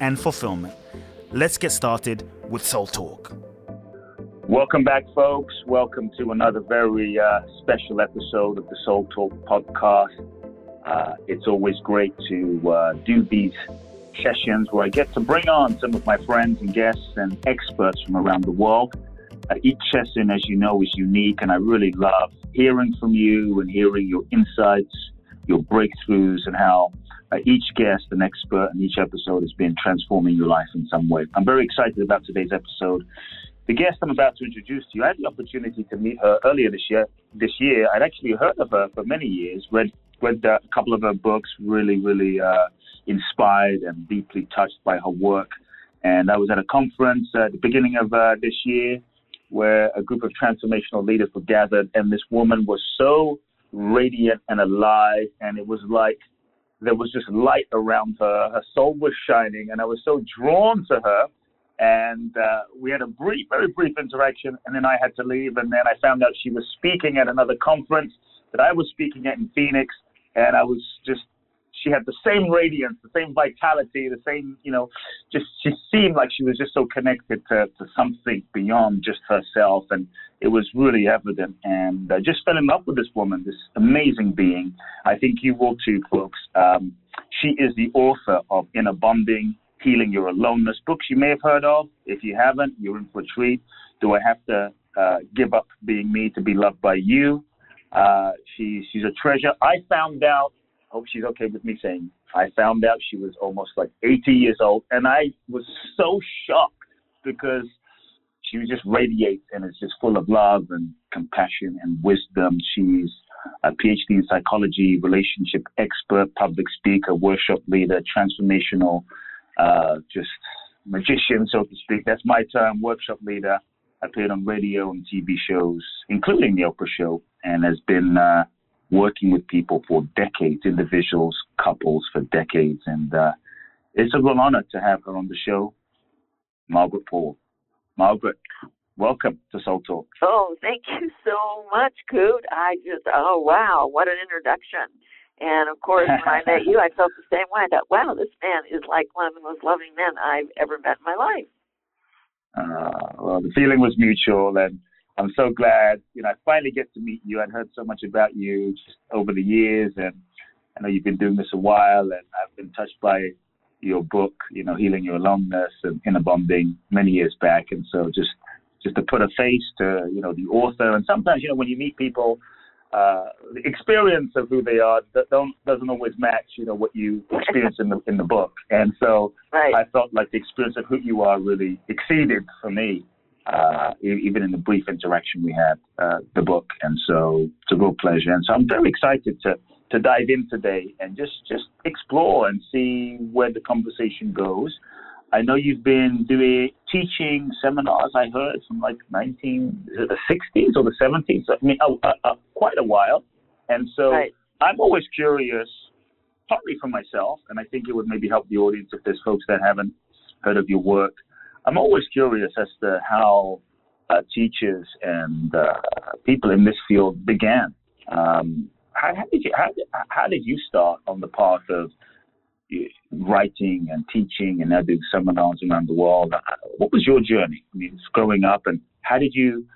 and fulfillment. Let's get started with Soul Talk. Welcome back, folks. Welcome to another very uh, special episode of the Soul Talk podcast. Uh, it's always great to uh, do these sessions where I get to bring on some of my friends and guests and experts from around the world. Uh, each session, as you know, is unique, and I really love hearing from you and hearing your insights, your breakthroughs, and how uh, each guest, an expert, and each episode has been transforming your life in some way. I'm very excited about today's episode. The guest I'm about to introduce to you, I had the opportunity to meet her earlier this year. This year, I'd actually heard of her for many years. Read read uh, a couple of her books, really, really uh, inspired and deeply touched by her work. And I was at a conference at the beginning of uh, this year where a group of transformational leaders were gathered, and this woman was so radiant and alive, and it was like there was just light around her. Her soul was shining, and I was so drawn to her. And uh, we had a brief, very brief interaction, and then I had to leave. And then I found out she was speaking at another conference that I was speaking at in Phoenix, and I was just she had the same radiance, the same vitality, the same, you know, just she seemed like she was just so connected to, to something beyond just herself. And it was really evident. And I just fell in love with this woman, this amazing being. I think you will too, folks. Um, she is the author of Inner Bonding, Healing Your Aloneness books you may have heard of. If you haven't, you're in for a treat. Do I have to uh, give up being me to be loved by you? Uh, she, she's a treasure. I found out hope she's okay with me saying I found out she was almost like 80 years old, and I was so shocked because she was just radiates and is just full of love and compassion and wisdom. She's a PhD in psychology, relationship expert, public speaker, workshop leader, transformational, uh, just magician, so to speak. That's my term, workshop leader. Appeared on radio and TV shows, including the Oprah Show, and has been uh, working with people for decades, individuals, couples for decades. And uh, it's a real honor to have her on the show, Margaret Paul. Margaret, welcome to Soul Talk. Oh, thank you so much, Kute. I just, oh, wow, what an introduction. And of course, when I met you, I felt the same way. I thought, wow, this man is like one of the most loving men I've ever met in my life. Uh, well, the feeling was mutual, and I'm so glad, you know, I finally get to meet you. I'd heard so much about you just over the years, and I know you've been doing this a while, and I've been touched by your book, you know, Healing Your Aloneness and Inner Bonding many years back. And so just just to put a face to, you know, the author. And sometimes, you know, when you meet people, uh, the experience of who they are that don't doesn't always match, you know, what you experience in the in the book. And so right. I felt like the experience of who you are really exceeded for me uh, even in the brief interaction we had, uh, the book. And so it's a real pleasure. And so I'm very excited to, to dive in today and just, just explore and see where the conversation goes. I know you've been doing teaching seminars, I heard, from like 19, the 60s or the 70s? I mean, uh, uh, uh, quite a while. And so right. I'm always curious, partly for myself, and I think it would maybe help the audience if there's folks that haven't heard of your work I'm always curious as to how uh, teachers and uh, people in this field began. Um, how, how, did you how, how, did you start on the path of writing and teaching and now doing seminars around the world? Uh, what was your journey? I mean, growing up, and how did you?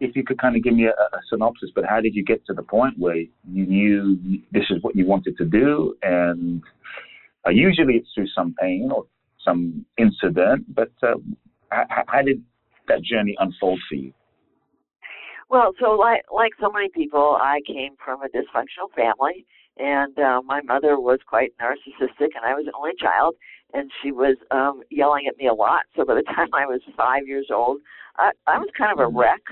If you could kind of give me a, a synopsis, but how did you get to the point where you knew this is what you wanted to do? And uh, usually it's through some pain or some incident, but uh, how, how did that journey unfold for you? Well, so like like so many people, I came from a dysfunctional family, and uh, my mother was quite narcissistic, and I was an only child, and she was um, yelling at me a lot. So by the time I was five years old, I, I was kind of a Mm-hmm. wreck,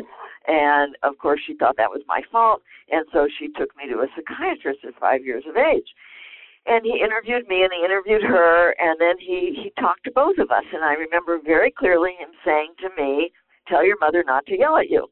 and of course she thought that was my fault, and so she took me to a psychiatrist at five years of age. And he interviewed me and he interviewed her and then he he talked to both of us and I remember very clearly him saying to me, "Tell your mother not to yell at you."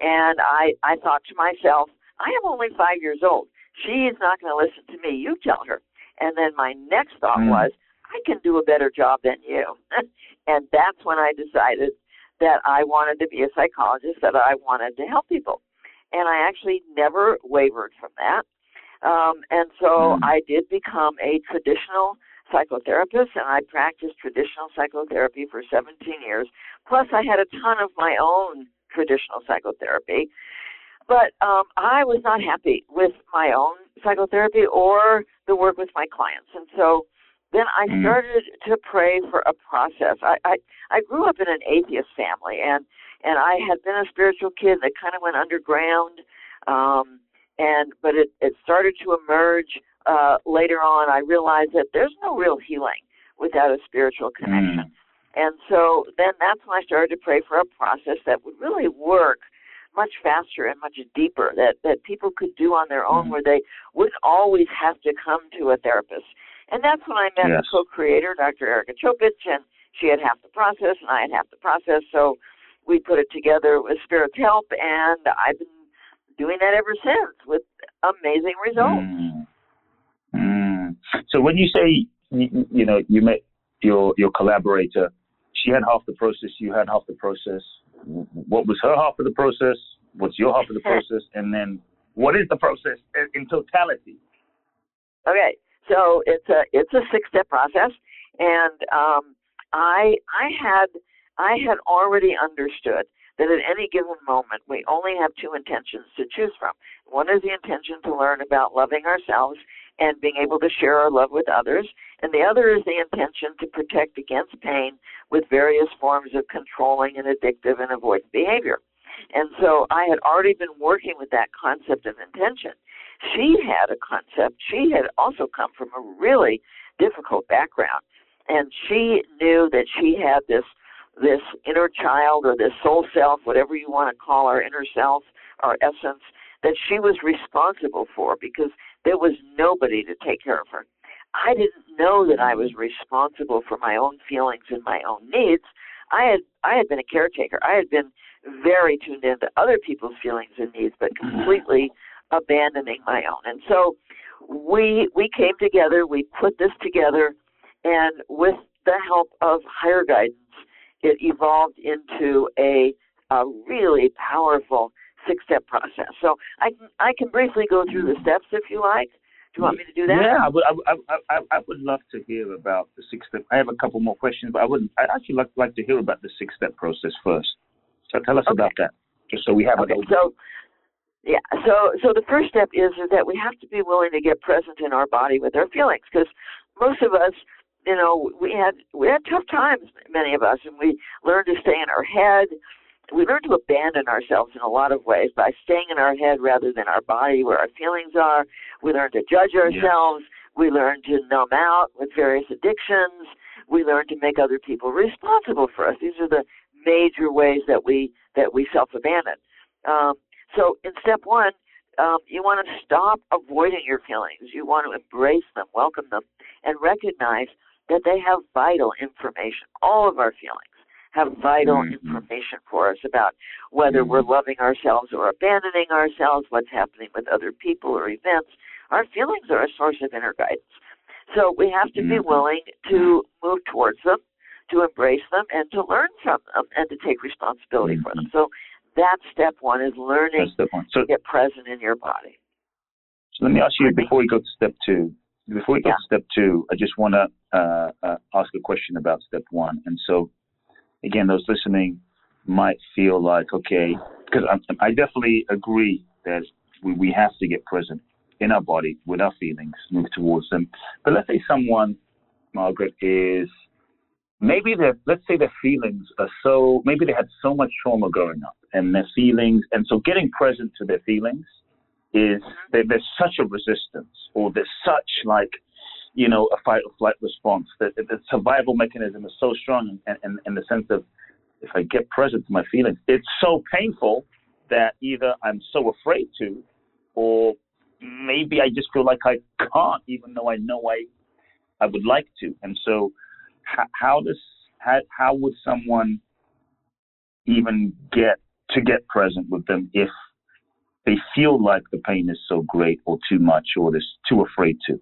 And I I thought to myself, I am only 5 years old. She is not going to listen to me. You tell her. And then my next thought Mm. was, I can do a better job than you. and that's when I decided that I wanted to be a psychologist, that I wanted to help people. And I actually never wavered from that. Um, and so Mm. I did become a traditional psychotherapist, and I practiced traditional psychotherapy for 17 years. Plus, I had a ton of my own traditional psychotherapy. But um, I was not happy with my own psychotherapy or the work with my clients. And so then I Mm. started to pray for a process. I, I, I grew up in an atheist family, and, and I had been a spiritual kid that kind of went underground. Um, and but it, it started to emerge uh, later on. I realized that there's no real healing without a spiritual connection. And so then that's when I started to pray for a process that would really work much faster and much deeper that, that people could do on their own Mhm. where they wouldn't always have to come to a therapist. And that's when I met Yes. the co creator, Dr. Erica Chopich, and she had half the process and I had half the process. So we put it together with Spirit's help and I've been doing that ever since with amazing results. Mm. Mm. So when you say you, you know you met your your collaborator, she had half the process, you had half the process. What was her half of the process? What's your half of the process? And then what is the process in- in totality? Okay, so it's a it's a six step process, and um, I I had I had already understood that at any given moment we only have two intentions to choose from. One is the intention to learn about loving ourselves and being able to share our love with others, and the other is the intention to protect against pain with various forms of controlling and addictive and avoidant behavior. And so I had already been working with that concept of intention she had a concept. She had also come from a really difficult background, and she knew that she had this this inner child or this soul self, whatever you want to call our inner self, our essence, that she was responsible for because there was nobody to take care of her. I didn't know that I was responsible for my own feelings and my own needs. I had I had been a caretaker. I had been very tuned into other people's feelings and needs, but mm-hmm. completely abandoning my own. And so we we came together, we put this together, and with the help of higher guidance, it evolved into a, a really powerful six-step process. So I can I can briefly go through the steps if you like. Do you want me to do that? Yeah, I would, I, I, I, I would love to hear about the six step. I have a couple more questions, but I would I'd actually like, like to hear about the six step process first. So tell us Okay. about that, just so we have Okay, an so yeah, so so the first step is is that we have to be willing to get present in our body with our feelings because most of us, you know, we had we had tough times, many of us, and we learned to stay in our head. We learned to abandon ourselves in a lot of ways by staying in our head rather than our body where our feelings are. We learned to judge ourselves. We learned to numb out with various addictions. We learned to make other people responsible for us. These are the major ways that we that we self abandon. Um, so in step one, um, you want to stop avoiding your feelings. You want to embrace them, welcome them, and recognize that they have vital information. All of our feelings have vital Mhm. information for us about whether we're loving ourselves or abandoning ourselves, what's happening with other people or events. Our feelings are a source of inner guidance. So we have to be Mhm. willing to move towards them, to embrace them, and to learn from them, and to take responsibility for them. So that's step one is learning. So, to get present in your body. so let me ask you before we go to step two. Before we Yeah. to step two, I just want to uh, uh, ask a question about step one. And so, again, those listening might feel like, okay, because I, I definitely agree that we, we have to get present in our body with our feelings, move towards them. But let's say someone, Margaret, is maybe their let's say their feelings are so maybe they had so much trauma growing up and their feelings and so getting present to their feelings is that there's such a resistance, or there's such like, you know, a fight or flight response. That the survival mechanism is so strong, in, in, in the sense of if I get present to my feelings, it's so painful that either I'm so afraid to, or maybe I just feel like I can't, even though I know I I would like to. And so, how, how does how, how would someone even get to get present with them if they feel like the pain is so great or too much or they're too afraid to?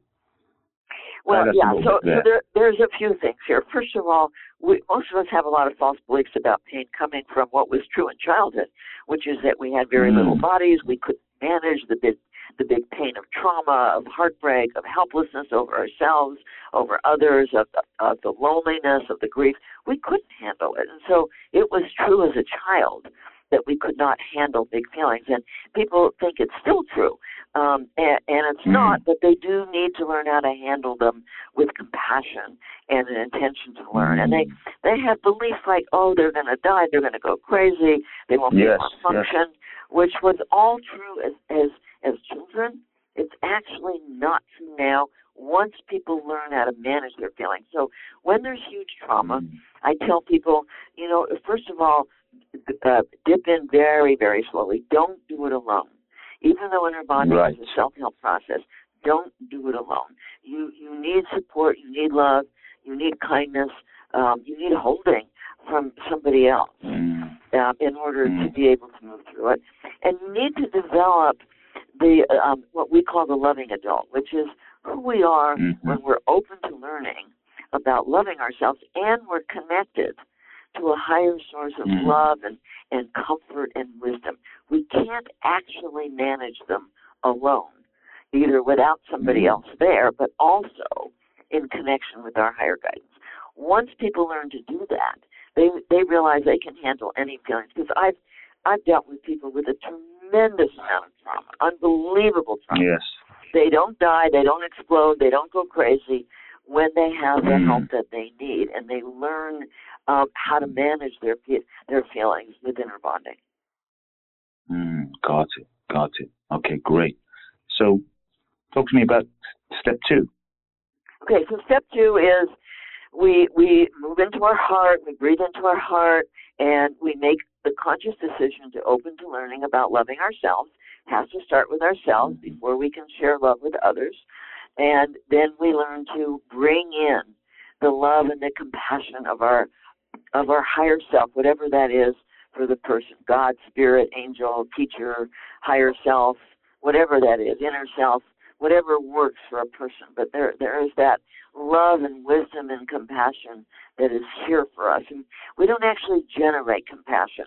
Well, yeah. So, so there, there's a few things here. First of all, we, most of us have a lot of false beliefs about pain coming from what was true in childhood, which is that we had very mm. little bodies, we couldn't manage the big the big pain of trauma, of heartbreak, of helplessness over ourselves, over others, of, of the loneliness, of the grief. We couldn't handle it. And so it was true as a child that we could not handle big feelings. And people think it's still true. Um, and, and it's mm not, but they do need to learn how to handle them with compassion and an intention to learn. And they, mm. they have beliefs like, oh, they're going to die, they're going to go crazy, they won't be yes, able to function, yes. which was all true as, as as children, it's actually not true now once people learn how to manage their feelings. So when there's huge trauma, mm. I tell people, you know, first of all, uh, dip in very, very slowly. Don't do it alone. Even though inner bonding right. is a self-help process, don't do it alone. You you need support. You need love. You need kindness. Um, you need holding from somebody else mm. uh, in order mm. to be able to move through it. And you need to develop the um, what we call the loving adult, which is who we are mm-hmm. when we're open to learning about loving ourselves and we're connected to a higher source of mm-hmm. love and, and comfort and wisdom. We can't actually manage them alone, either without somebody mm-hmm. else there, but also in connection with our higher guidance. Once people learn to do that, they they realize they can handle any feelings. Because I've I've dealt with people with a tremendous amount of trauma, unbelievable trauma. Yes. They don't die, they don't explode, they don't go crazy when they have the help mm. that they need, and they learn um, how to manage their their feelings with inner bonding. Mm, got it, got it. Okay, great. So, talk to me about step two. Okay, so step two is we we move into our heart, we breathe into our heart, and we make the conscious decision to open to learning about loving ourselves. Has to start with ourselves mm-hmm. before we can share love with others, and then we learn to bring in the love and the compassion of our of our higher self, whatever that is for the person, God, spirit, angel, teacher, higher self, whatever that is, inner self, whatever works for a person. But there there is that love and wisdom and compassion that is here for us. And we don't actually generate compassion.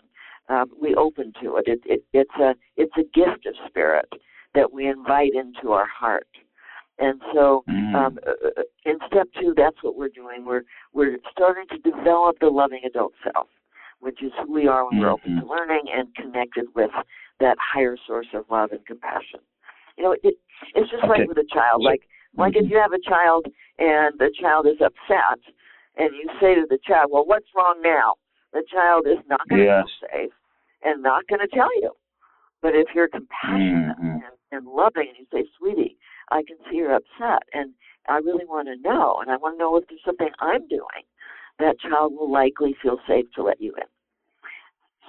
Um, we open to it. It, it. It's a it's a gift of spirit that we invite into our heart. And so, mm-hmm. um, uh, uh, in step two, that's what we're doing. We're we're starting to develop the loving adult self, which is who we are when mm-hmm. we're open to learning and connected with that higher source of love and compassion. You know, it, it's just okay. like with a child. Like like if mm-hmm. you have a child and the child is upset, and you say to the child, "Well, what's wrong now?" The child is not going to yes. feel safe and not going to tell you. But if you're compassionate mm-hmm. and, and loving, and you say, "Sweetie, I can see you're upset, and I really want to know, and I want to know if there's something I'm doing," that child will likely feel safe to let you in.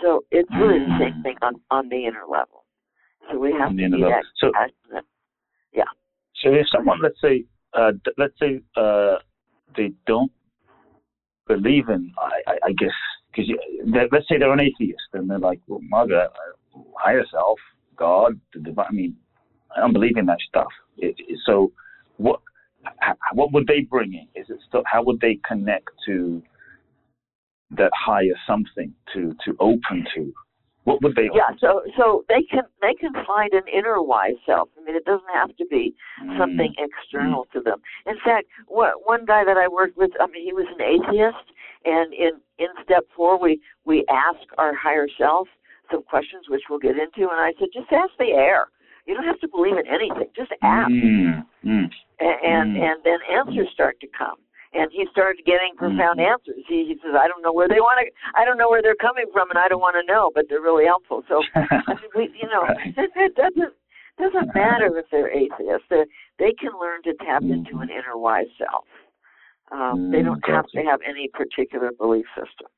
So it's really the same thing on on the inner level. So we have to be that so. Yeah. So if someone, let's say, uh, let's say uh, they don't believe in, I, I, I guess, because let's say they're an atheist and they're like, well, mother, higher self, God, the divine. I mean, I don't believe in that stuff. It, it, so, what what would they bring in? Is it still how would they connect to that higher something to to open to? What would they? Yeah, so so they can they can find an inner wise self. I mean, it doesn't have to be mm. something external mm. to them. In fact, what, one guy that I worked with, I mean, he was an atheist, and in in step four, we we ask our higher self some questions, which we'll get into. And I said, just ask the air. You don't have to believe in anything. Just ask, mm. Mm. and and, mm. and then answers start to come and he started getting profound mm-hmm. answers. He, he says, "I don't know where they want to. I don't know where they're coming from, and I don't want to know, but they're really helpful." So, I mean, we, you know, that doesn't Doesn't Uh-huh. matter if they're atheists. They they can learn to tap into Mhm. an inner wise self. Um, they Mm, don't have to have any particular belief system.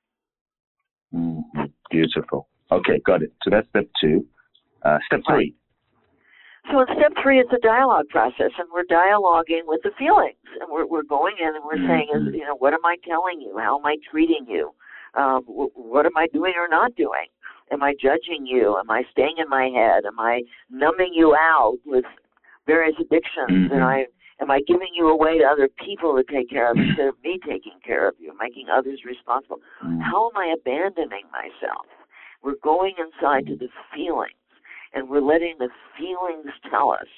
Mhm. Beautiful. Okay, got it. So that's step two. Uh, step three. So in step three, it's a dialogue process, and we're dialoguing with the feelings, and we're we're going in and we're saying, Mhm. is you know, what am I telling you? How am I treating you? Um, wh- what am I doing or not doing? Am I judging you? Am I staying in my head? Am I numbing you out with various addictions? Mhm. And I am I giving you away to other people to take care of instead of me taking care of you, making others responsible? Mm. How am I abandoning myself? We're going inside to the feelings and we're letting the feelings tell us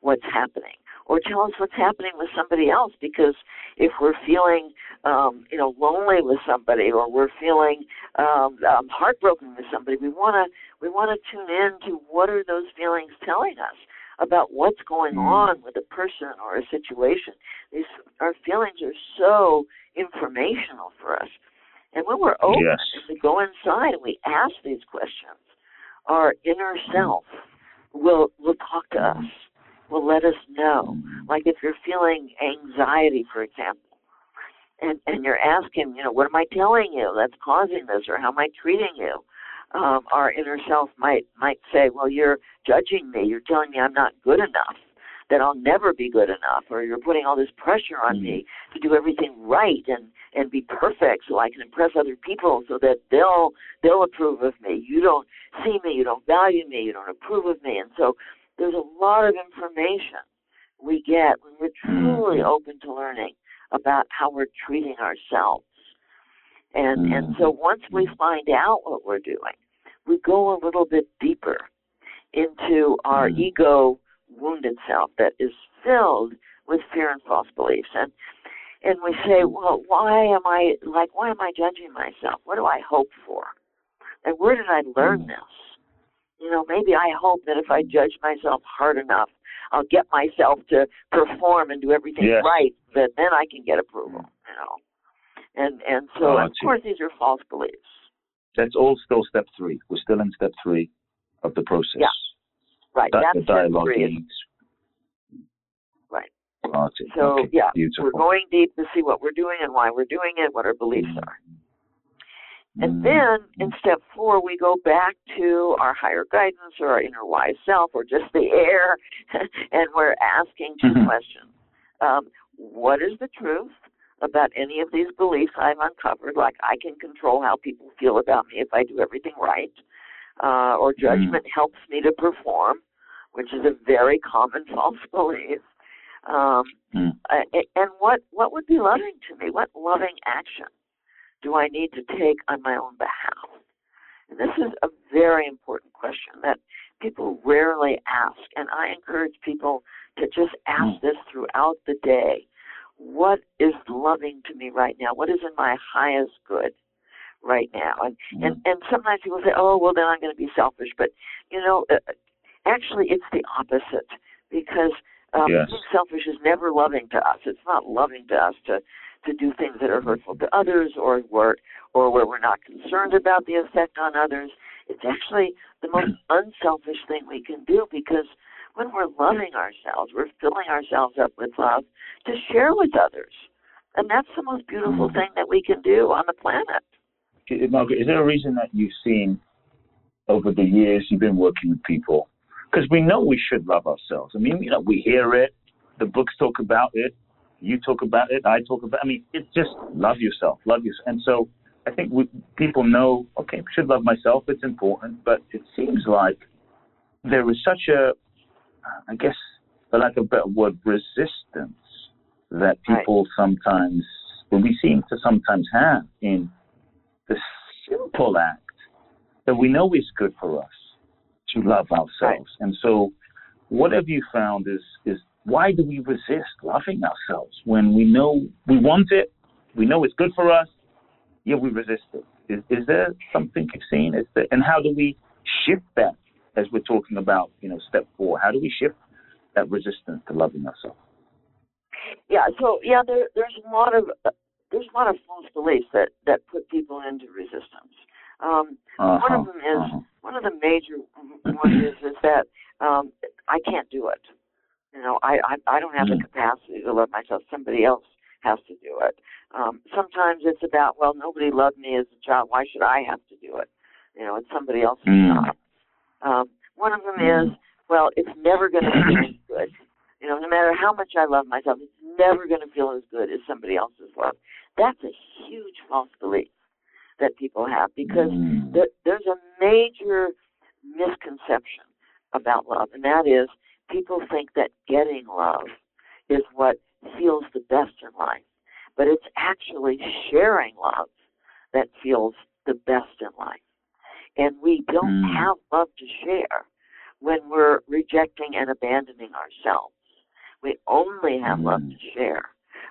what's happening or tell us what's happening with somebody else because if we're feeling um, you know lonely with somebody or we're feeling um, um, heartbroken with somebody we want to we want to tune in to what are those feelings telling us about what's going Mm. on with a person or a situation these our feelings are so informational for us and when we're open Yes. and we go inside and we ask these questions, our inner self will will talk to us, will let us know. Like if you're feeling anxiety, for example, and and you're asking, you know, what am I telling you that's causing this, or how am I treating you? Um, our inner self might might say, well, you're judging me. You're telling me I'm not good enough. That I'll never be good enough, or you're putting all this pressure on me mm-hmm. to do everything right and and be perfect so I can impress other people so that they'll they'll approve of me. You don't see me, you don't value me, you don't approve of me. And so there's a lot of information we get when we're truly mm-hmm. open to learning about how we're treating ourselves. And and so mm-hmm. once we find out what we're doing, we go a little bit deeper into our Mm. ego wounded self that is filled with fear and false beliefs. And and we say, well, why am I like why am I judging myself? What do I hope for? And where did I learn Mm. this? You know, maybe I hope that if I judge myself hard enough, I'll get myself to perform and do everything Yes. right, that then I can get approval. You know, and and so Oh, of course these are false beliefs. That's all still step three. We're still in step three of the process. Yeah. Right. Di- that's the dialogue. Right. So Okay, yeah, beautiful. we're going deep to see what we're doing and why we're doing it, what our beliefs Mm. are. And Mm. then in step four, we go back to our higher guidance or our inner wise self or just the air, and we're asking 2 Mhm. questions. Um, what is the truth about any of these beliefs I've uncovered? Like I can control how people feel about me if I do everything right, uh, or judgment helps me to perform, which is a very common false belief. Um, Mm. uh, and what what would be loving to me? What loving action do I need to take on my own behalf? And this is a very important question that people rarely ask, and I encourage people to just ask Mm. this throughout the day. What is loving to me right now? What is in my highest good right now? And and Mm. and sometimes people say, "Oh, well, then I'm going to be selfish," but you know, uh, actually, it's the opposite because um, Yes. being selfish is never loving to us. It's not loving to us to to do things that are hurtful to others or where or where we're not concerned about the effect on others. It's actually the most unselfish thing we can do because when we're loving ourselves, we're filling ourselves up with love to share with others. And that's the most beautiful Mm. thing that we can do on the planet. Margaret, is there a reason that you've seen over the years you've been working with people? Because we know we should love ourselves. I mean, you know, we hear it. The books talk about it. You talk about it. I talk about. I mean, it's just love yourself, love yourself. And so I think we, people know. Okay, I should love myself. It's important. But it seems like there is such a, I guess, for lack of a better word, resistance that Right. people sometimes, well, we seem to sometimes have in the simple act that we know is good for us to love ourselves. And so, what have you found is is why do we resist loving ourselves when we know we want it, we know it's good for us, yet we resist it? Is, is there something you've seen? Is there, and how do we shift that as we're talking about, you know, step four? How do we shift that resistance to loving ourselves? Yeah, so yeah, there, there's a lot of there's a lot of false beliefs that that put people into resistance. Um, uh-huh, one of them is uh-huh. one of the major ones is is that um, I can't do it. You know, I I, I don't have the capacity to love myself. Somebody else has to do it. Um, sometimes it's about well, nobody loved me as a child. Why should I have to do it? You know, it's somebody else's mm. job. Um, one of them mm. is well, it's never going to be good. You know, no matter how much I love myself, it's never going to feel as good as somebody else's love. That's a huge false belief that people have because mm. there, there's a major misconception about love, and that is people think that getting love is what feels the best in life, but it's actually sharing love that feels the best in life. And we don't mm. have love to share when we're rejecting and abandoning ourselves. We only have love to mm. share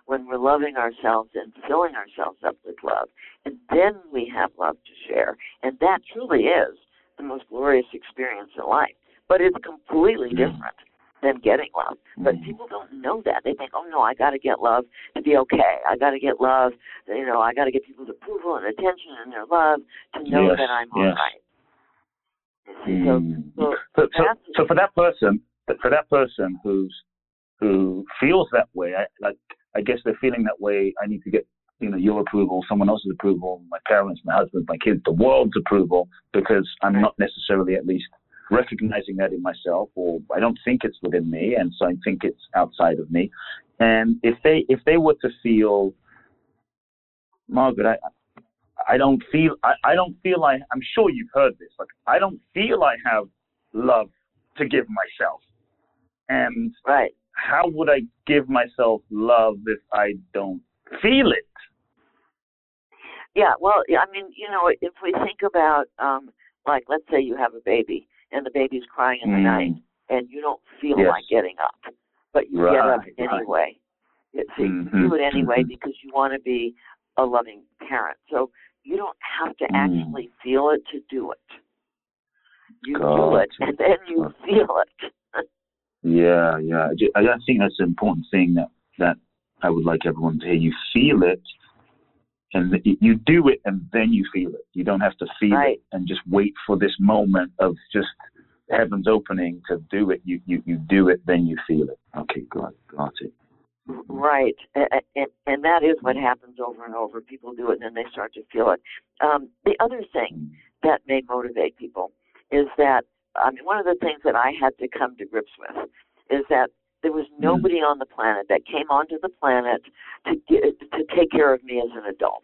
when we're loving ourselves and filling ourselves up with love. And then we have love to share. And that truly is the most glorious experience in life. But it's completely mm. different than getting love. But mm. people don't know that. They think, oh no, I got to get love to be okay. I got to get love. You know, I got to get people's approval and attention and their love to know yes, that I'm yes. all right. So, so, so, so, for that person, for that person who's who feels that way, I, like I guess they're feeling that way. I need to get you know your approval, someone else's approval, my parents, my husband, my kids, the world's approval, because I'm not necessarily at least recognizing that in myself, or I don't think it's within me, and so I think it's outside of me. And if they if they were to feel, Margaret, I I don't feel I, I don't feel I I'm sure you've heard this. Like I don't feel I have love to give myself. And right. How would I give myself love if I don't feel it? Yeah, well, I mean, you know, if we think about um like let's say you have a baby and the baby's crying in the mm. night and you don't feel yes. like getting up, but you right, get up right. anyway. So mm-hmm. you do it anyway mm-hmm. because you want to be a loving parent. So you don't have to Mm. actually feel it to do it. You Got do it. and then you feel it. Yeah, yeah. I I think that's an important thing that that I would like everyone to hear. You feel it, and you do it, and then you feel it. You don't have to feel Right. it and just wait for this moment of just heavens opening to do it. You you you do it, then you feel it. Okay, got got it. Right, and, and and that is what happens over and over. People do it, and then they start to feel it. Um, the other thing Mm. that may motivate people is that I mean, one of the things that I had to come to grips with is that there was nobody on the planet that came onto the planet to get, to take care of me as an adult.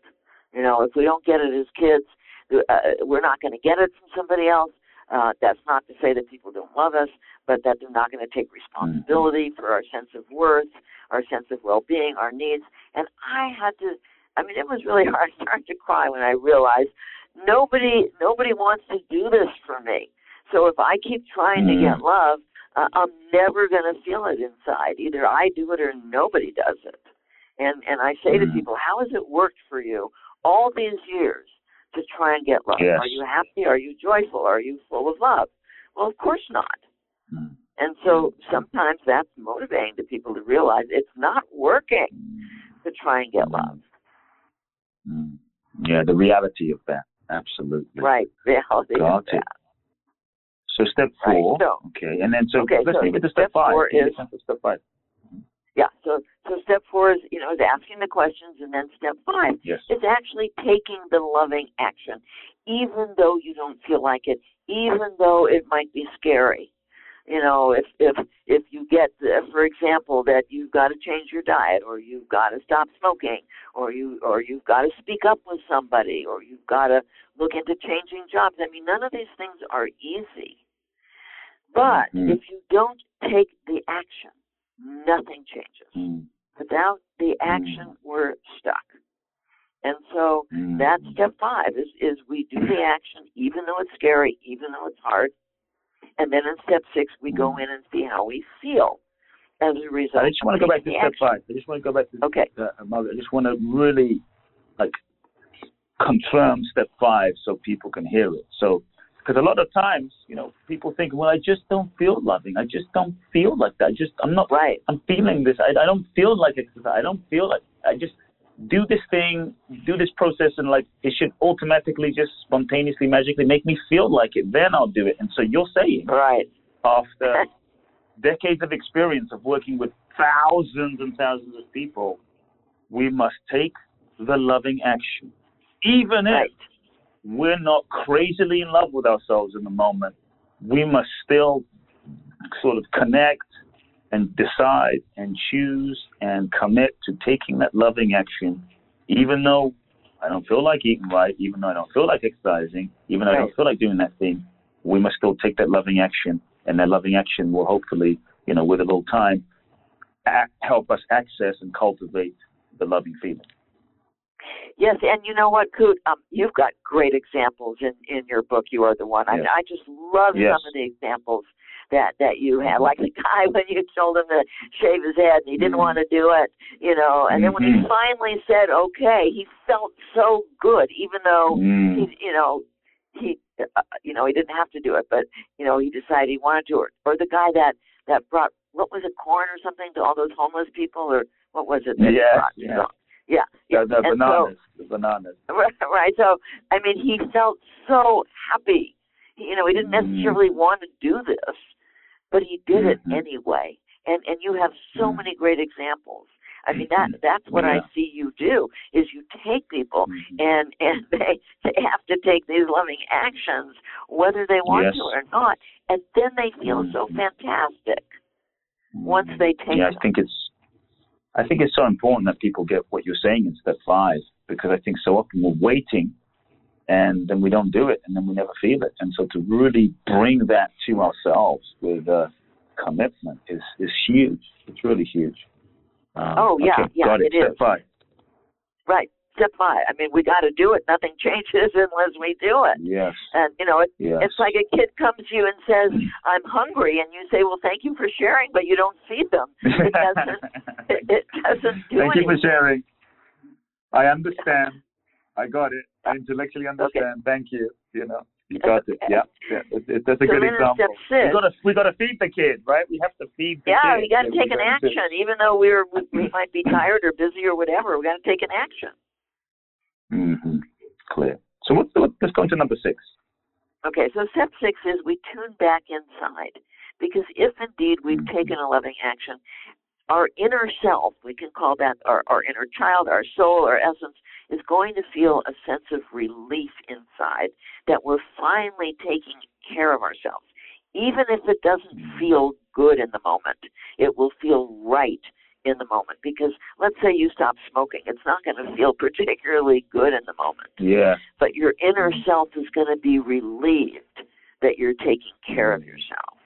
You know, if we don't get it as kids, uh, we're not going to get it from somebody else. Uh, that's not to say that people don't love us, but that they're not going to take responsibility for our sense of worth, our sense of well-being, our needs. And I had to. I mean, it was really hard. I started to cry when I realized nobody nobody wants to do this for me. So if I keep trying to get love, uh, I'm never going to feel it inside. Either I do it or nobody does it. And and I say to Mm. people, how has it worked for you all these years to try and get love? Yes. Are you happy? Are you joyful? Are you full of love? Well, of course not. Mm. And so sometimes that's motivating to people to realize it's not working to try and get love. Mm. Yeah, the reality of that. Absolutely. Right. Reality of that. So step Right, four. so- okay, and then so Okay, let's so take it to step step five. four is- step five. Yeah. So so step four is you know is asking the questions, and then step five Yes. is actually taking the loving action, even though you don't feel like it, even though it might be scary. You know, if if if you get, for example, that you've got to change your diet, or you've got to stop smoking, or you or you've got to speak up with somebody, or you've got to look into changing jobs. I mean, none of these things are easy. But Mhm. if you don't take the action, nothing changes. Mm. Without the action, we're stuck. And so Mm. that's step five is, is we do the action even though it's scary, even though it's hard. And then in step six we go in and see how we feel as a result. I just want to go back to step action. five. I just want to go back to Okay. uh, Margaret. I just want to really like confirm step five so people can hear it. So, because a lot of times, you know, people think, well, I just don't feel loving. I just don't feel like that. I just, I'm not, Right. I'm feeling this. I, I don't feel like exercise. I don't feel like, I just, do this thing, do this process, and like it should automatically, just spontaneously, magically make me feel like it. Then I'll do it. And so you're saying, right after decades of experience of working with thousands and thousands of people, we must take the loving action, even right. if we're not crazily in love with ourselves in the moment. We must still sort of connect and decide and choose and commit to taking that loving action, even though I don't feel like eating right, even though I don't feel like exercising, even though right. I don't feel like doing that thing, we must still take that loving action, and that loving action will hopefully, you know, with a little time, help us access and cultivate the loving feeling. Yes, and you know what, Kute? Um, you've got great examples in in your book. You are the one. Yes. I mean, I just love yes. some of the examples that that you had. Like the guy when you told him to shave his head and he didn't mm-hmm. want to do it, you know. And then when he mm-hmm. finally said okay, he felt so good, even though mm. he, you know, he, uh, you know, he didn't have to do it, but you know, he decided he wanted to. Or, or the guy that that brought what was it, corn or something to all those homeless people, or what was it? That yeah, brought, yeah. So, yeah, the, the bananas, so, the bananas. Right, right. So, I mean, he felt so happy. You know, he didn't mm-hmm. necessarily mm. want to do this, but he did mm-hmm. it anyway. And and you have so mm-hmm. many great examples. I mean that that's what yeah. I see you do is you take people mm-hmm. and and they they have to take these loving actions whether they want yes. to or not, and then they feel so Mm-hmm. fantastic once they take. Yeah, them. I think it's I think it's so important that people get what you're saying in step five because I think so often we're waiting and then we don't do it and then we never feel it. And so to really bring that to ourselves with uh, commitment is, is huge. It's really huge. Um, oh yeah, okay, yeah, got it. it Step is. five. Right. Step five. I mean, we got to do it. Nothing changes unless we do it. Yes. And you know, it, yes. it's like a kid comes to you and says, "I'm hungry," and you say, "Well, thank you for sharing," but you don't feed them. It doesn't. it, it doesn't do Thank anything. you for sharing. I understand. I got it. I intellectually understand. Okay. Thank you. You know, you got it. Yeah, yeah. That's a So good example. We gotta we gotta feed the kid, right? We have to feed the Yeah, kid. we got to Yeah, take an gotta action, even though we're we, we might be tired or busy or whatever. We got to take an action. Mm-hmm. Clear. So what's the, let's go into number six. Okay, so step six is we tune back inside. Because if indeed we've Mhm. taken a loving action, our inner self, we can call that our, our inner child, our soul, our essence, is going to feel a sense of relief inside that we're finally taking care of ourselves. Even if it doesn't feel good in the moment, it will feel right in the moment. Because let's say you stop smoking, it's not going to feel particularly good in the moment Yeah. but your inner self is going to be relieved that you're taking care of yourself.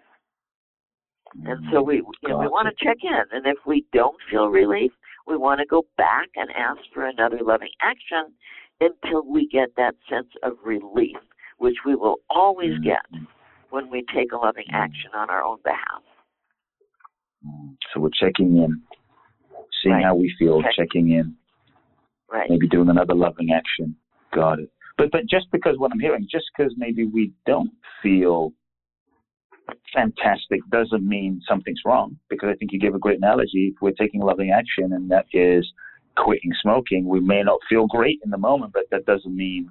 And so we, you know, we want to check in, and if we don't feel relief, we want to go back and ask for another loving action until we get that sense of relief, which we will always mm. get when we take a loving mm. action on our own behalf. Mm. So we're checking in, seeing Right. how we feel, Check- checking in, Right. maybe doing another loving action. Got it. But but just because what I'm hearing, just because maybe we don't feel fantastic doesn't mean something's wrong. Because I think you gave a great analogy. If we're taking loving action and that is quitting smoking, we may not feel great in the moment, but that doesn't mean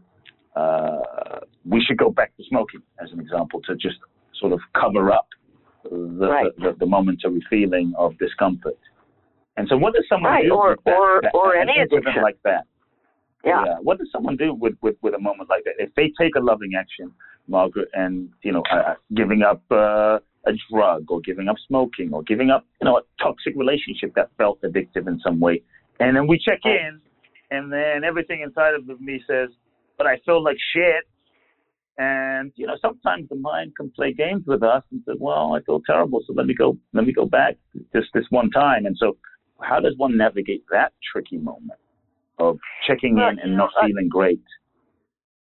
uh, we should go back to smoking, as an example, to just sort of cover up the, Right. the, the, the momentary feeling of discomfort. And so, what does someone Right, do or- with that, or- that- or any addiction. like that? Yeah. What does someone do with, with, with a moment like that? If they take a loving action, Margaret, and you know, uh, giving up uh, a drug, or giving up smoking, or giving up, you know, a toxic relationship that felt addictive in some way, and then we check in, and then everything inside of me says, "But I feel like shit." And you know, sometimes the mind can play games with us and say, "Well, I feel terrible, so let me go, let me go back just this one time." And so, how does one navigate that tricky moment of checking Well, in and know, not I- feeling great?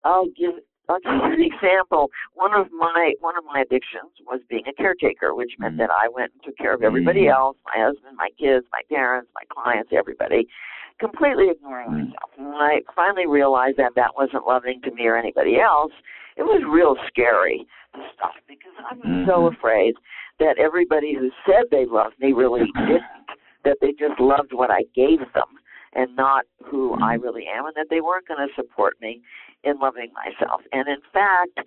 I'll give I'll give you an example. One of my one of my addictions was being a caretaker, which meant Mhm. that I went and took care of everybody Mhm. else, my husband, my kids, my parents, my clients, everybody, completely ignoring Mhm. myself. And when I finally realized that that wasn't loving to me or anybody else, it was real scary to stop because I was so Mhm. afraid that everybody who said they loved me really didn't. That they just loved what I gave them and not who I really am, and that they weren't going to support me in loving myself. And in fact,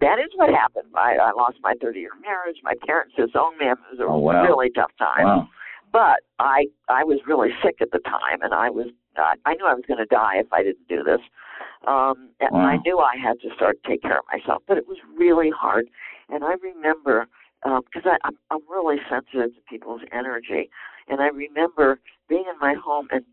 that is what happened. I, I lost my 30 year marriage. My parents disowned me. It was a Oh, wow. really tough time. Wow. But I I was really sick at the time, and I was uh, I knew I was going to die if I didn't do this. Um, and Wow. I knew I had to start to take care of myself, but it was really hard. And I remember because I I'm, I'm really sensitive to people's energy, and I remember being in my home and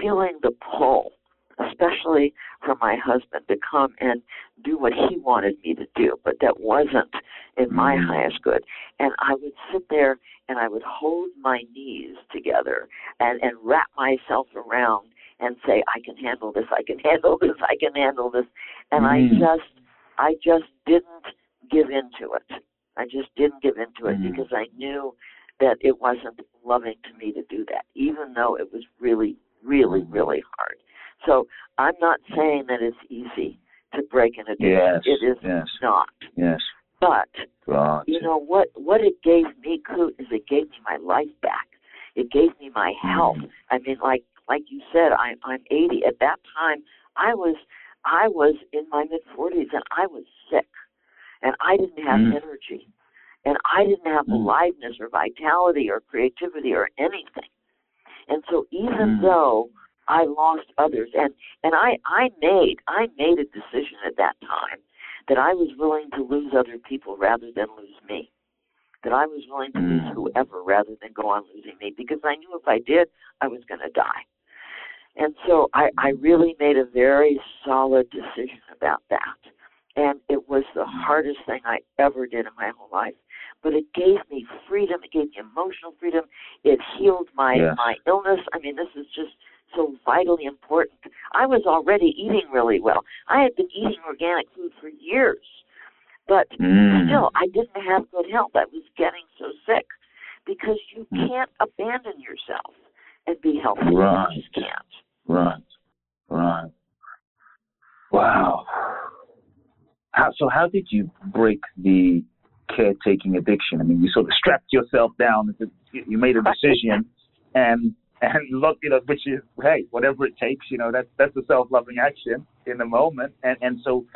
feeling the pull, especially from my husband, to come and do what he wanted me to do, but that wasn't in my Mm. highest good. And I would sit there and I would hold my knees together and, and wrap myself around and say, I can handle this, I can handle this, I can handle this. And I Mm. just, I just didn't give into it. I just didn't give into it Mm. because I knew that it wasn't loving to me to do that, even though it was really, really, really hard. So I'm not saying that it's easy to break an addiction. Yes. It is Yes. not. Yes. But you know what what it gave me Kute, is it gave me my life back it gave me my health Mm. i mean like like you said i'm i'm 80 at that time i was i was in my mid 40s and i was sick and i didn't have Mm. energy and i didn't have Mm. aliveness or vitality or creativity or anything and so even Mm. though i lost others and and i i made i made a decision at that time that I was willing to lose other people rather than lose me. That I was willing to lose Mm. whoever rather than go on losing me because I knew if I did, I was going to die. And so I, I really made a very solid decision about that. And it was the hardest thing I ever did in my whole life. But it gave me freedom. It gave me emotional freedom. It healed my, my illness. I mean, this is just so vitally important. I was already eating really well. I had been eating organic food for years, but Mm. still, I didn't have good health. I was getting so sick because you Mm. can't abandon yourself and be healthy. Right. You just can't. Right. Right. Wow. How, so how did you break the caretaking addiction? I mean, you sort of strapped yourself down. You you made a decision, and and look, you know, which is hey, whatever it takes. You know, that's that's a self-loving action in the moment. And and so,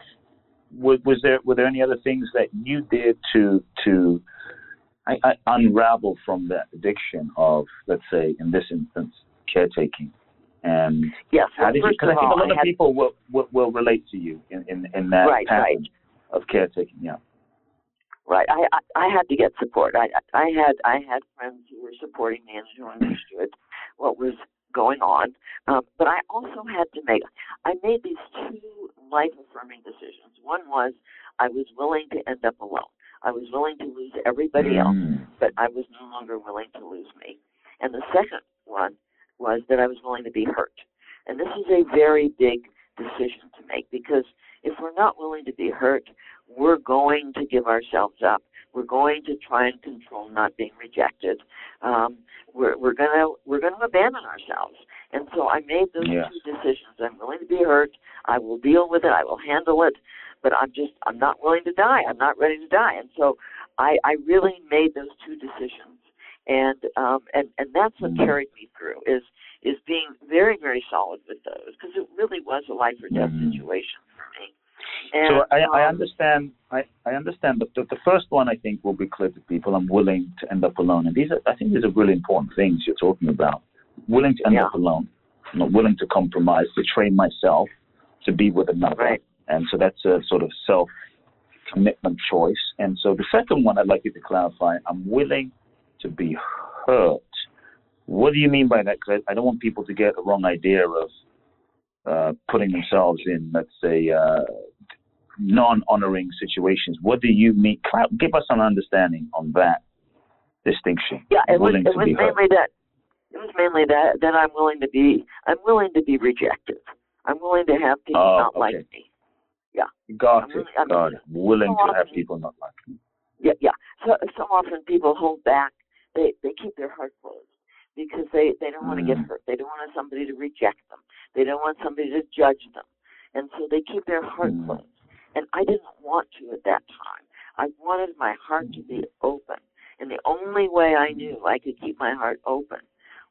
was, was there were there any other things that you did to to I, I unravel from that addiction of, let's say, in this instance, caretaking? And Yes. how Well, did you? first Because I think all, a lot I of had, people will, will will relate to you in in, in that Right, pattern right. of caretaking. Yeah. Right. I, I I had to get support. I I had I had friends who were supporting me and who understood what was going on. Um, but I also had to make. I made these two life affirming decisions. One was I was willing to end up alone. I was willing to lose everybody else. Mm. but I was no longer willing to lose me. And the second one was that I was willing to be hurt. And this is a very big decision to make because if we're not willing to be hurt, we're going to give ourselves up. We're going to try and control not being rejected. Um, we're we're gonna we're gonna abandon ourselves. And so I made those Yes. two decisions. I'm willing to be hurt. I will deal with it. I will handle it. But I'm just I'm not willing to die. I'm not ready to die. And so I, I really made those two decisions, and um, and and that's what Mhm. carried me through is is being very very solid with those because it really was a life or death Mhm. situation for me. And, So I, I um, understand. I, I understand. But the, the first one, I think, will be clear to people. I'm willing to end up alone, and these are, I think, these are really important things you're talking about. Willing to end Yeah. up alone. I'm not willing to compromise, betray myself to be with another. Right. And so that's a sort of self commitment choice. And so the second one, I'd like you to clarify. I'm willing to be hurt. What do you mean by that? Because I, I don't want people to get the wrong idea of uh, putting themselves in, let's say, uh, non-honoring situations. What do you mean? Give us an understanding on that distinction. yeah, it was it was be hurt. mainly that it was mainly that that I'm willing to be I'm willing to be rejected. I'm willing to have people Oh, not like okay. me. Got I'm it. really- I'm it. Willing so to have people not like me. Yeah, yeah. So so often people hold back. They they keep their heart closed because they they don't want to get Mm. hurt. They don't want somebody to reject them. They don't want somebody to judge them, and so they keep their heart Mm. closed. And I didn't want to at that time. I wanted my heart to be open, and the only way I knew I could keep my heart open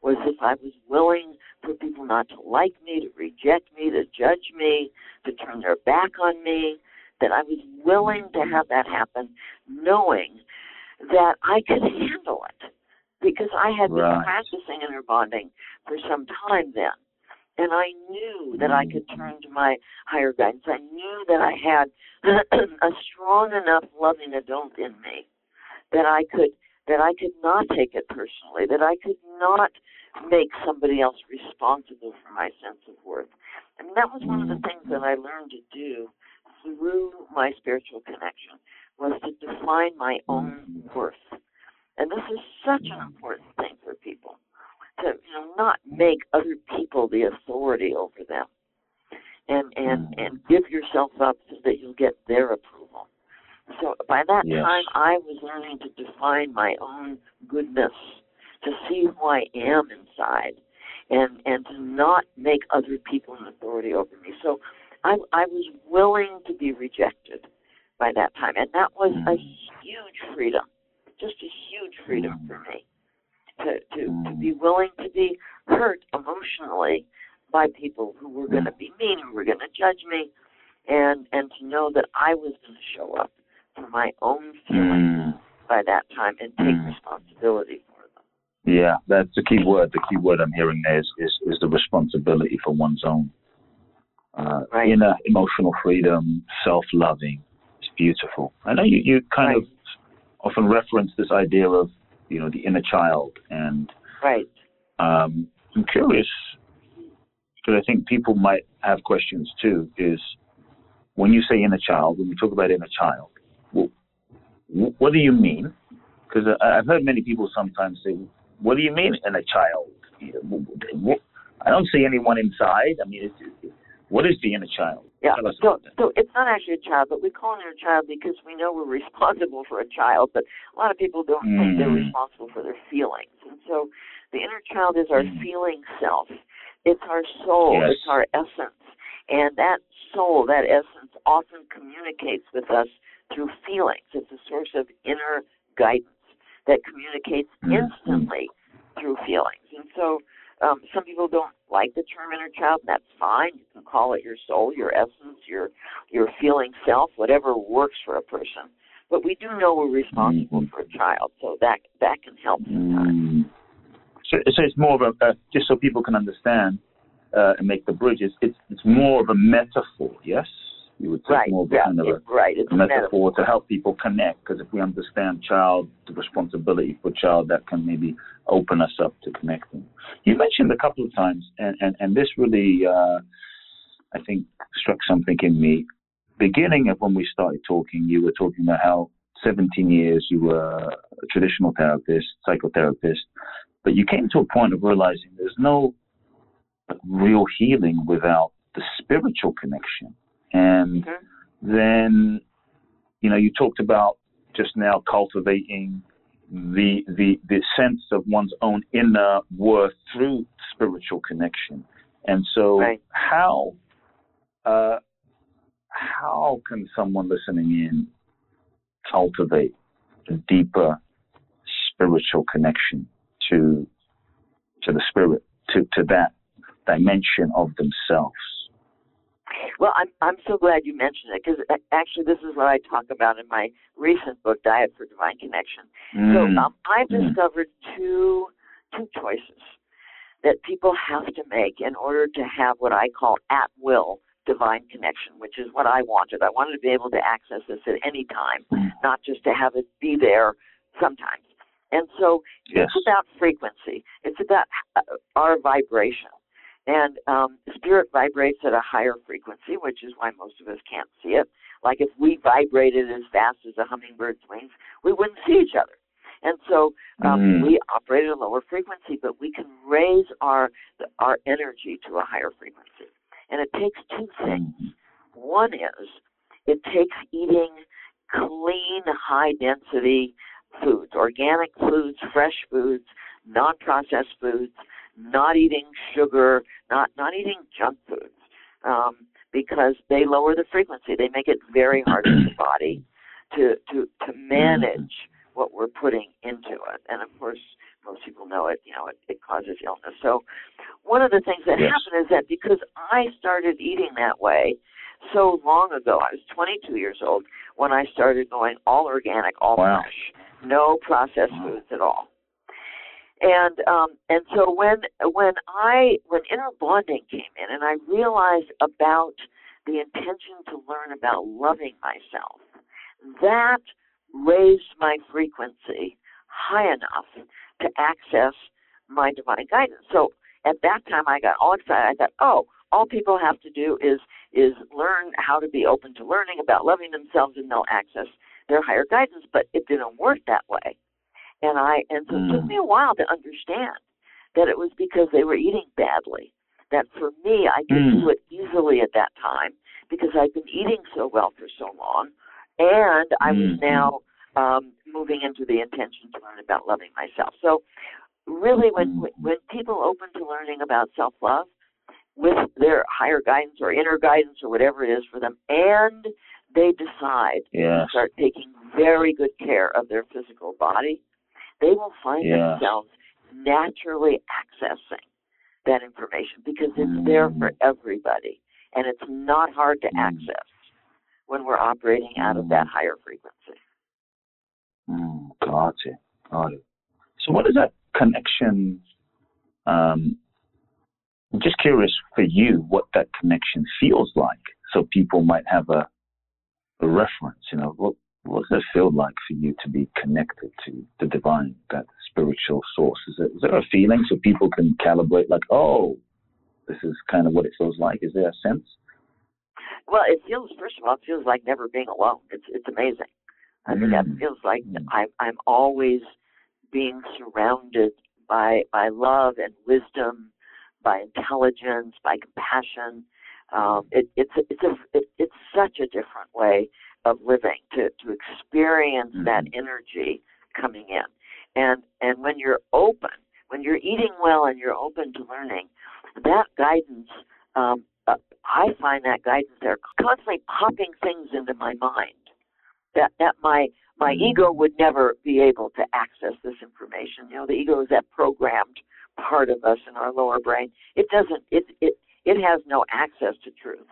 was if I was willing for people not to like me, to reject me, to judge me, to turn their back on me, that I was willing to have that happen, knowing that I could handle it because I had been Right. practicing inner bonding for some time then. And I knew that I could mm. turn to my higher guidance. I knew that I had a strong enough loving adult in me that I could that I could not take it personally, that I could not make somebody else responsible for my sense of worth. And that was one of the mm. things that I learned to do through my spiritual connection was to define my own mm. worth. And this is such an mm. important thing for people to you know not make other people the authority over them. And and mm. and give yourself up so that you'll get their approval. So by that Yes. time i was learning to define my own goodness to see who i am inside and and to not make other people an authority over me. So i i was willing to be rejected by that time. And that was a mm. huge freedom just a huge freedom for me to, to, to be willing to be hurt emotionally by people who were going to be mean, who were going to judge me, and and to know that I was going to show up for my own feelings Mm. by that time and take Mm. responsibility for them. Yeah, that's the key word. The key word I'm hearing there is, is, is the responsibility for one's own uh, Right. inner emotional freedom, self-loving. It's beautiful. I know you, you kind Right. of often reference this idea of, you know, the inner child. And Right. um, I'm curious, because I think people might have questions too, is when you say inner child, when we talk about inner child, well, wh- what do you mean? Because I've heard many people sometimes say, "What do you mean inner child?" You know, wh- wh- I don't see anyone inside. I mean, it's, it's, what is the inner child? Yeah. So, so it's not actually a child, but we call it a child because we know we're responsible for a child. But a lot of people don't think they're Mm. responsible for their feelings, and so the inner child is our Mm. feeling self. It's our soul. Yes. It's our essence, and that soul, that essence, often communicates with us through feelings. It's a source of inner guidance that communicates Mm. instantly through feelings, and so um, some people don't like the term inner child, that's fine. You can call it your soul, your essence, your your feeling self, whatever works for a person. But we do know we're responsible for a child, so that that can help sometimes. Mm. So, so it's more of a, uh, just so people can understand uh, and make the bridges, it's, it's more of a metaphor, yes? You would say Right, more of a yeah, kind of a right. It's a metaphor to help people connect because if we understand child the responsibility for child that can maybe open us up to connecting. You mentioned a couple of times and and, and this really uh, i think struck something in me. Beginning of when we started talking you were talking about how 17 years you were a traditional therapist psychotherapist but you came to a point of realizing there's no real healing without the spiritual connection and Mhm. then you know you talked about just now cultivating the the the sense of one's own inner worth through spiritual connection and so Right. how uh how can someone listening in cultivate a deeper spiritual connection to to the spirit to to that dimension of themselves Well, I'm I'm so glad you mentioned it because actually this is what I talk about in my recent book, Diet for Divine Connection. Mm. So um, I've Mm. discovered two two choices that people have to make in order to have what I call at will divine connection, which is what I wanted. I wanted to be able to access this at any time, Mm. not just to have it be there sometimes. And so Yes. it's about frequency. It's about uh, our vibration. And um, spirit vibrates at a higher frequency, which is why most of us can't see it. Like if we vibrated as fast as a hummingbird's wings, we wouldn't see each other. And so um, Mm. we operate at a lower frequency, but we can raise our our energy to a higher frequency. And it takes two things. Mm. One is it takes eating clean, high density foods, organic foods, fresh foods, non processed foods, not eating sugar, not not eating junk foods. Um, because they lower the frequency. They make it very hard for the body to, to to manage what we're putting into it. And of course, most people know it, you know, it, it causes illness. So one of the things that Yes. happened is that because I started eating that way so long ago, I was 22 years old when I started going all organic, all Wow. fresh, no processed Wow. foods at all. And um and so when when I when inner bonding came in and I realized about the intention to learn about loving myself, that raised my frequency high enough to access my divine guidance. So at that time I got all excited. I thought, oh, all people have to do is is learn how to be open to learning about loving themselves and they'll access their higher guidance, but it didn't work that way. And I and so it took Mm. me a while to understand that it was because they were eating badly. That for me I could Mm. do it easily at that time because I'd been eating so well for so long and I was Mhm. now um, moving into the intention to learn about loving myself. So really when Mhm. when people open to learning about self love with their higher guidance or inner guidance or whatever it is for them and they decide to start taking very good care of their physical body, they will find Yes. themselves naturally accessing that information because it's there for everybody and it's not hard to Mm. access when we're operating out of that higher frequency. Mm, got it. Got it. So, what is that connection? Um, I'm just curious for you what that connection feels like, so people might have a, a reference. You know, what what does it feel like for you to be connected to the divine, that spiritual source? Is, it, is there a feeling so people can calibrate, like, oh, this is kind of what it feels like? Is there a sense? Well, it feels first of all, it feels like never being alone. It's it's amazing. I mean, that Mm. feels like Mm. I'm I'm always being surrounded by by love and wisdom, by intelligence, by compassion. Um, it, it's it's a it, it's such a different way of living to to experience that Mhm. energy coming in, and and when you're open, when you're eating well and you're open to learning, that guidance. Um, uh, I find that guidance there constantly popping things into my mind that that my my Mm. ego would never be able to access this information. You know, the ego is that programmed part of us in our lower brain. It doesn't it it it has no access to truth.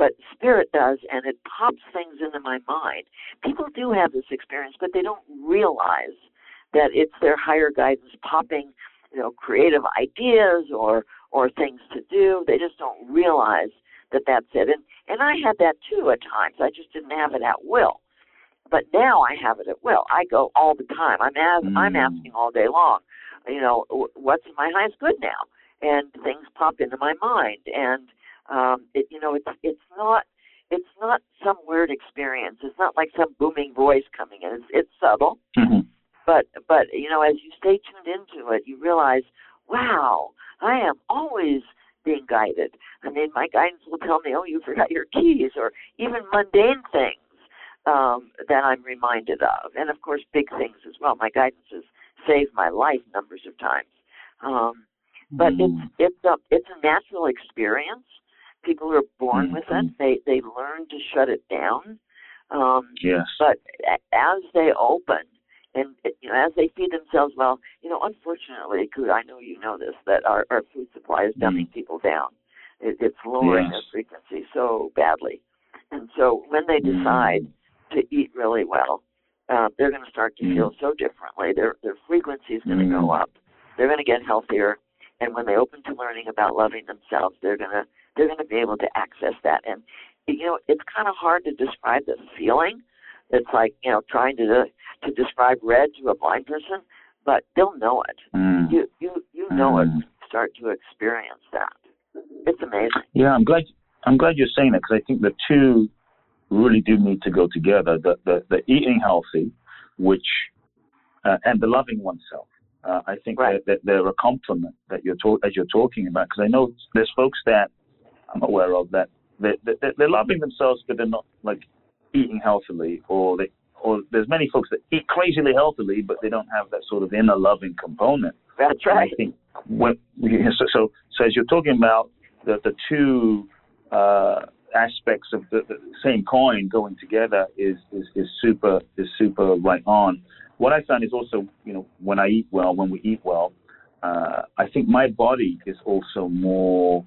But spirit does and it pops things into my mind. People do have this experience, but they don't realize that it's their higher guidance popping, you know, creative ideas or or things to do. They just don't realize that that's it. And and I had that too at times. I just didn't have it at will but now I have it at will. I go all the time. I'm as I'm Mm. asking all day long. You know, wh- what's my highest good now? And things pop into my mind, and um, it, you know, it's it's not it's not some weird experience. It's not like some booming voice coming in. It's it's subtle, Mhm. but but you know, as you stay tuned into it, you realize, wow, I am always being guided. I mean, my guidance will tell me, oh, you forgot your keys, or even mundane things um, that I'm reminded of, and of course, big things as well. My guidance has saved my life numbers of times. Um, but Mm. it's it's a it's a natural experience. People who are born with it. They they learn to shut it down. Um, Yes. but as they open and you know as they feed themselves well, you know, unfortunately, I know you know this that our our food supply is dumbing people down. It, it's lowering Yes. their frequency so badly, and so when they Mm. decide to eat really well, uh, they're going to start to Mm. feel so differently. Their their frequency is going to Mm. go up. They're going to get healthier, and when they open to learning about loving themselves, they're going to they're going to be able to access that. And you know, it's kind of hard to describe the feeling. It's like you know trying to to describe red to a blind person, but they'll know it. Mm. You you you know it. Mm. you Start to experience that. It's amazing. Yeah, I'm glad. I'm glad you're saying that because I think the two really do need to go together. The the, the eating healthy, which uh, and the loving oneself. Uh, I think Right. that, that they're a complement that you're talk, as you're talking about. Because I know there's folks that I'm aware of that they, they, they're loving themselves, but they're not like eating healthily, or they or there's many folks that eat crazily healthily, but they don't have that sort of inner loving component. That's And right. I think when so, so so as you're talking about the the two uh, aspects of the, the same coin going together is, is is super is super right on. what I found is also, you know, when I eat well, when we eat well, uh, I think my body is also more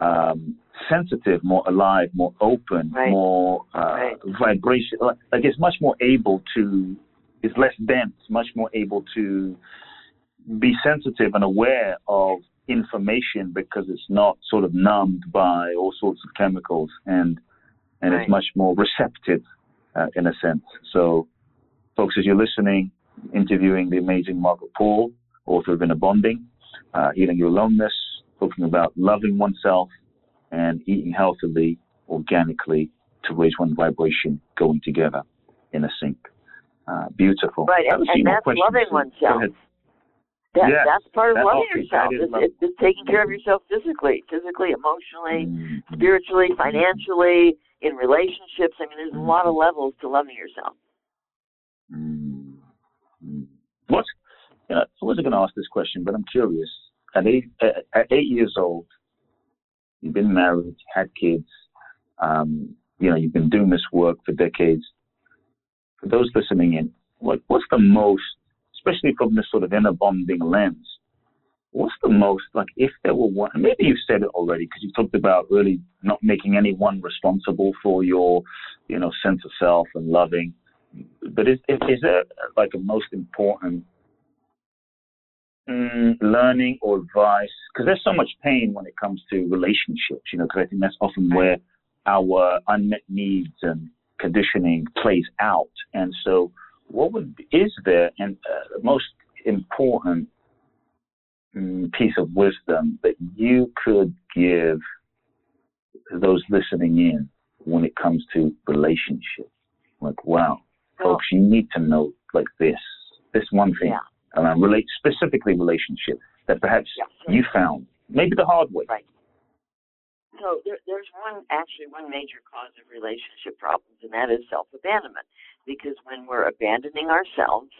um, sensitive, more alive, more open, right. more uh, right. vibration. Like it's much more able to, it's less dense, much more able to be sensitive and aware of information because it's not sort of numbed by all sorts of chemicals and and right. it's much more receptive uh, in a sense. So, folks, as you're listening, interviewing the amazing Margaret Paul, author of Inner Bonding, uh, Healing Your Aloneness, talking about loving oneself and eating healthily, organically, to raise one vibration, going together in a sync. Uh, beautiful. Right, and, and that's loving oneself. That, yes, that's part of loving yourself. It's, it's, it's, taking care of yourself physically, physically, emotionally, mm-hmm. spiritually, financially, in relationships. I mean, there's a lot of levels to loving yourself. Mm-hmm. What's you know, I wasn't going to ask this question, but I'm curious. At eight, at eight years old, you've been married, had kids, um, you know, you've been doing this work for decades. For those listening in, what, what's the most, especially from this sort of inner bonding lens, what's the most, like if there were one, maybe you've said it already because you talked about really not making anyone responsible for your, you know, sense of self and loving. But is, is there like a most important mm, learning or advice? Because there's so much pain when it comes to relationships, you know, because I think that's often where our unmet needs and conditioning plays out. And so, what would is there and uh, the most important mm, piece of wisdom that you could give those listening in when it comes to relationships? Like, wow, folks, you need to know like this, this one thing. Yeah around relate specifically relationship that perhaps yeah. you found maybe the hard way. Right. So there, there's one actually one major cause of relationship problems, and that is self abandonment. Because when we're abandoning ourselves,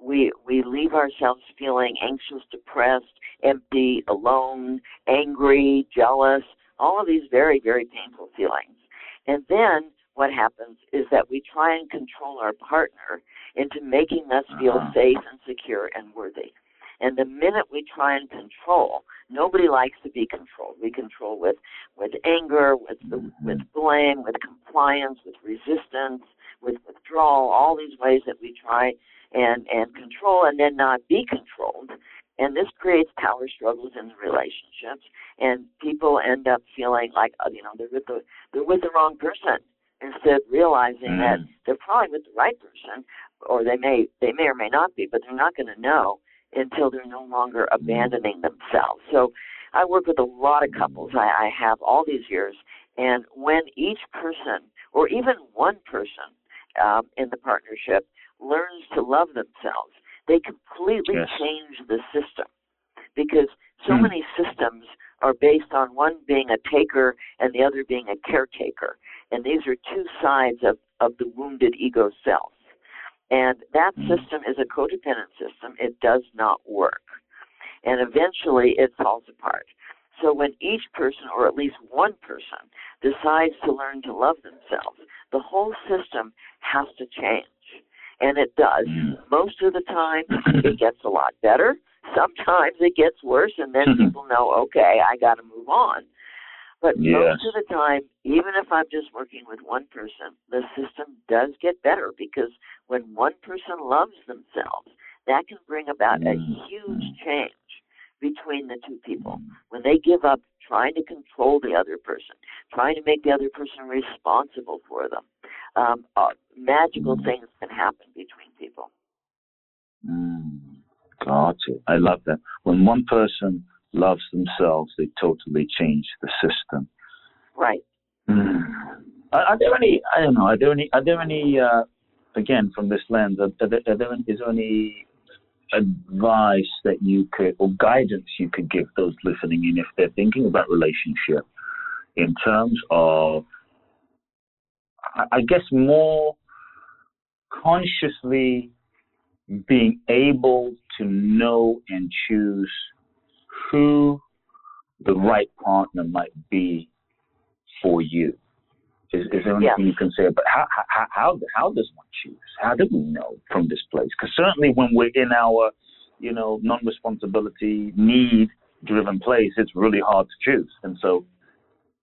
we we leave ourselves feeling anxious, depressed, empty, alone, angry, jealous, all of these very very painful feelings. And then what happens is that we try and control our partner into making us feel uh-huh. safe and secure and worthy. And the minute we try and control, nobody likes to be controlled. We control with with anger, with the, mm-hmm. with blame, with compliance, with resistance, with withdrawal. All these ways that we try and and control and then not be controlled. And this creates power struggles in the relationships, and people end up feeling like uh, you know they're with the they're with the wrong person instead realizing mm. that they're probably with the right person or they may they may or may not be but they're not going to know until they're no longer abandoning themselves so i work with a lot of couples i, I have all these years and when each person or even one person um, in the partnership learns to love themselves they completely yes. change the system because so mm. many systems are based on one being a taker and the other being a caretaker. And these are two sides of, of the wounded ego self. And that mm. system is a codependent system. It does not work. And eventually it falls apart. So when each person, or at least one person, decides to learn to love themselves, the whole system has to change. And it does. Mm. Most of the time, it gets a lot better. Sometimes it gets worse, and then people know, okay, I got to move on. But Yes. most of the time, even if I'm just working with one person, the system does get better because when one person loves themselves, that can bring about a Mm. huge change between the two people. When they give up trying to control the other person, trying to make the other person responsible for them, um, uh, magical things can happen between people. Mm. Got it. I love that. When one person loves themselves, they totally change the system. Right. Mm. Are, are there any? I don't know. Are there any? Are there any? Uh, again, from this lens, are, are, there, are there, is there any advice that you could, or guidance you could give those listening in if they're thinking about relationship, in terms of, I, I guess, more consciously being able to know and choose who the right partner might be for you. Is, is there anything you can say about how, how how how does one choose? How do we know from this place? Because certainly when we're in our you know non-responsibility need driven place, it's really hard to choose. And so,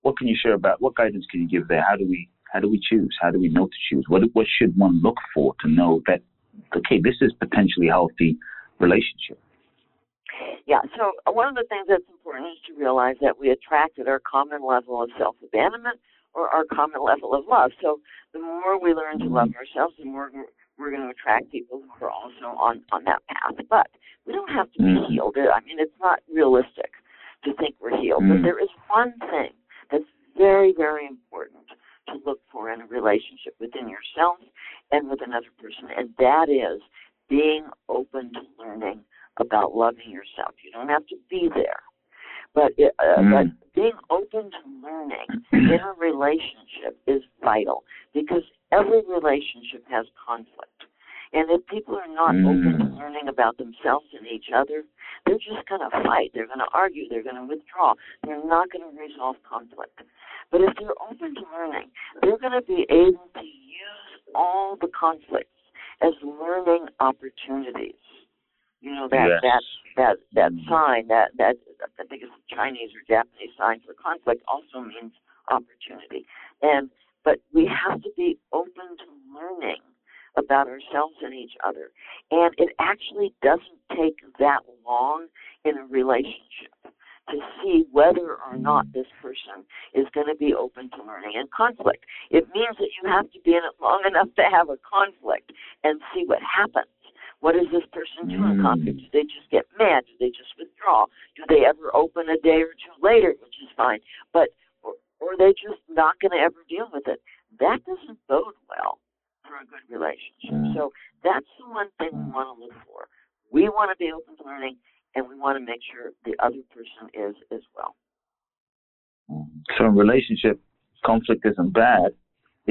what can you share about what guidance can you give there? How do we how do we choose? How do we know to choose? What what should one look for to know that okay, this is potentially healthy relationship? Yeah, so one of the things that's important is to realize that we attract at our common level of self abandonment or our common level of love. So the more we learn to love ourselves, the more we're going to attract people who are also on, on that path. But we don't have to be mm. healed. I mean, it's not realistic to think we're healed. But mm. there is one thing that's very, very important to look for in a relationship within yourself and with another person, and that is being open to learning about loving yourself. You don't have to be there, but it, uh, mm. but being open to learning in a relationship is vital because every relationship has conflict. And if people are not mm. open to learning about themselves and each other, they're just going to fight. They're going to argue. They're going to withdraw. They're not going to resolve conflict. But if they're open to learning, they're going to be able to use all the conflicts as learning opportunities. You know that yes. that that that mm. sign that that I think it's Chinese or Japanese sign for conflict also means opportunity. And but we have to be open to learning about ourselves and each other. And it actually doesn't take that long in a relationship to see whether or not this person is going to be open to learning and conflict. It means that you have to be in it long enough to have a conflict and see what happens. What does this person do in hmm. conflict? Do they just get mad? Do they just withdraw? Do they ever open a day or two later, which is fine? But or, or are they just not going to ever deal with it? That doesn't bode well for a good relationship. Mm. So that's the one thing we hmm. want to look for. We want to be open to learning, and we want to make sure the other person is as well. Hmm. So in relationship, conflict isn't bad.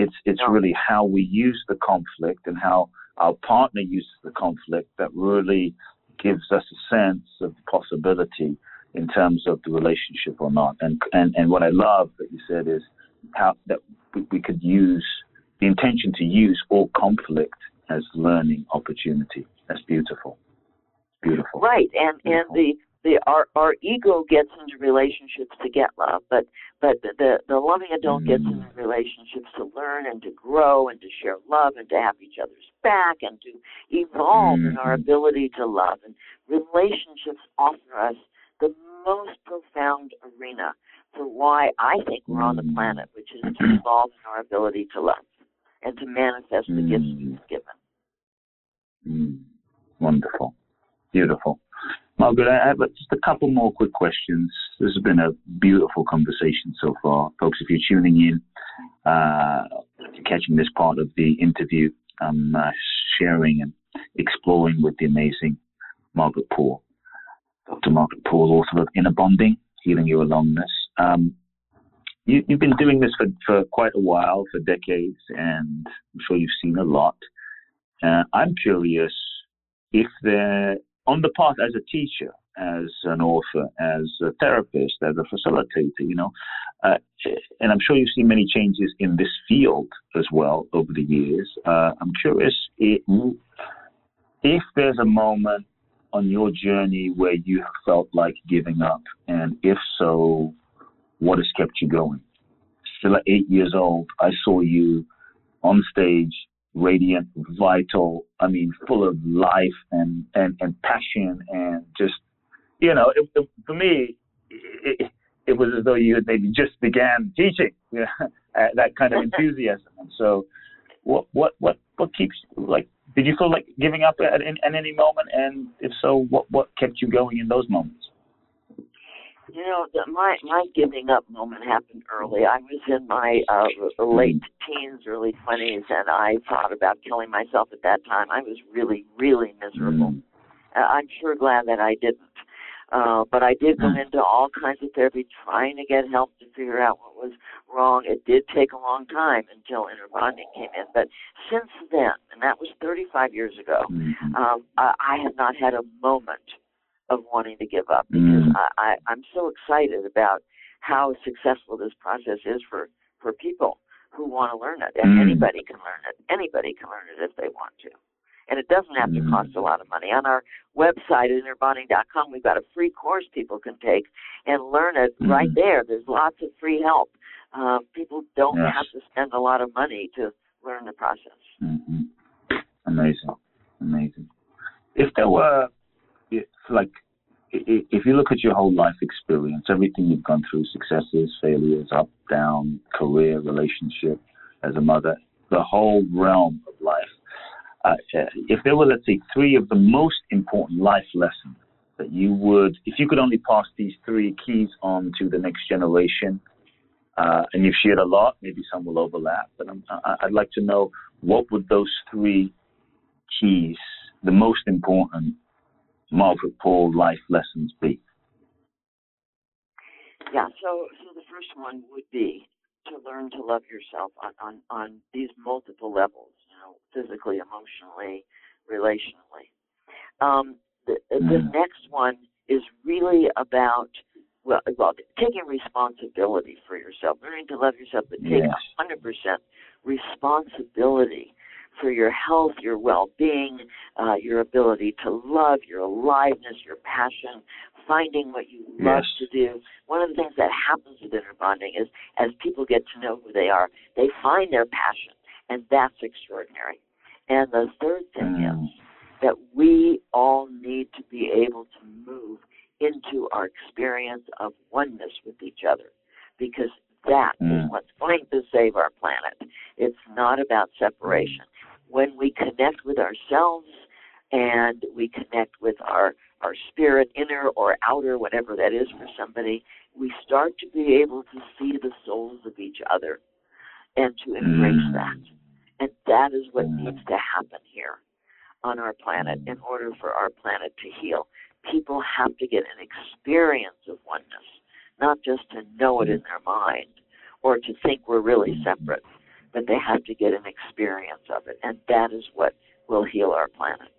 It's it's no. really how we use the conflict and how our partner uses the conflict that really gives us a sense of possibility in terms of the relationship or not. And and, and what I love that you said is how that we, we could use the intention to use all conflict as learning opportunity. That's beautiful. Beautiful. Right. And beautiful. and the the our our ego gets into relationships to get love, but but the the loving adult gets into mm. relationships to learn and to grow and to share love and to have each other's back and to evolve in our mm-hmm. ability to love. And relationships offer us the most profound arena for why I think we're on the mm. planet, which is to evolve in our ability to love and to manifest the gifts we've given. Mm. Wonderful. Beautiful. Margaret, I have just a couple more quick questions. This has been a beautiful conversation so far. Folks, if you're tuning in, uh, catching this part of the interview, I'm uh, sharing and exploring with the amazing Margaret Paul. Dr. Margaret Paul, author of Inner Bonding, Healing Your Aloneness. Um, you, have been doing this for, for quite a while, for decades, and I'm sure you've seen a lot. Uh, I'm curious if there on the path as a teacher, as an author, as a therapist, as a facilitator, you know, uh, and I'm sure you've seen many changes in this field as well over the years. Uh, I'm curious if, if there's a moment on your journey where you felt like giving up, and if so, what has kept you going? Still at eight years old, I saw you on stage radiant, vital. I mean, full of life and and, and passion and just you know, it, it, for me, it, it was as though you had maybe just began teaching. You know, uh, that kind of enthusiasm. And so, what what what what keeps like? Did you feel like giving up at, at any moment? And if so, what what kept you going in those moments? You know, the, my my giving up moment happened early. I was in my uh, late teens, early twenties, and I thought about killing myself at that time. I was really, really miserable. Mm. Uh, I'm sure glad that I didn't. Uh, but I did go mm. into all kinds of therapy trying to get help to figure out what was wrong. It did take a long time until inner bonding came in. But since then, and that was 35 years ago, mm-hmm. um, I, I have not had a moment of wanting to give up because. I, I, I'm so excited about how successful this process is for for people who want to learn it, and mm. anybody can learn it. Anybody can learn it if they want to. And it doesn't have to mm. cost a lot of money. On our website, innerbonding.com, we've got a free course people can take and learn it mm. right there. There's lots of free help. Uh, people don't yes. have to spend a lot of money to learn the process. Mm-hmm. Amazing, amazing. If there were, if, like, if you look at your whole life experience, everything you've gone through, successes, failures, up, down, career, relationship, as a mother, the whole realm of life, uh, if there were, let's say, three of the most important life lessons that you would, if you could only pass these three keys on to the next generation, uh, and you've shared a lot, maybe some will overlap, but I'm, I'd like to know what would those three keys, the most important Margaret Paul life lessons be? Yeah, so so the first one would be to learn to love yourself on on, on these multiple levels, you know, physically, emotionally, relationally. Um, the, the mm. next one is really about well, well, taking responsibility for yourself, learning to love yourself, but take yes. 100% responsibility for your health, your well-being, uh, your ability to love, your aliveness, your passion, finding what you love yes. to do. One of the things that happens with inner bonding is as people get to know who they are, they find their passion, and that's extraordinary. And the third thing mm. is that we all need to be able to move into our experience of oneness with each other because that mm. is what's going to save our planet. It's not about separation when we connect with ourselves and we connect with our our spirit, inner or outer, whatever that is for somebody, we start to be able to see the souls of each other and to embrace mm. that. And that is what mm. needs to happen here on our planet in order for our planet to heal. People have to get an experience of oneness, not just to know it in their mind or to think we're really separate but they have to get an experience of it. And that is what will heal our planet.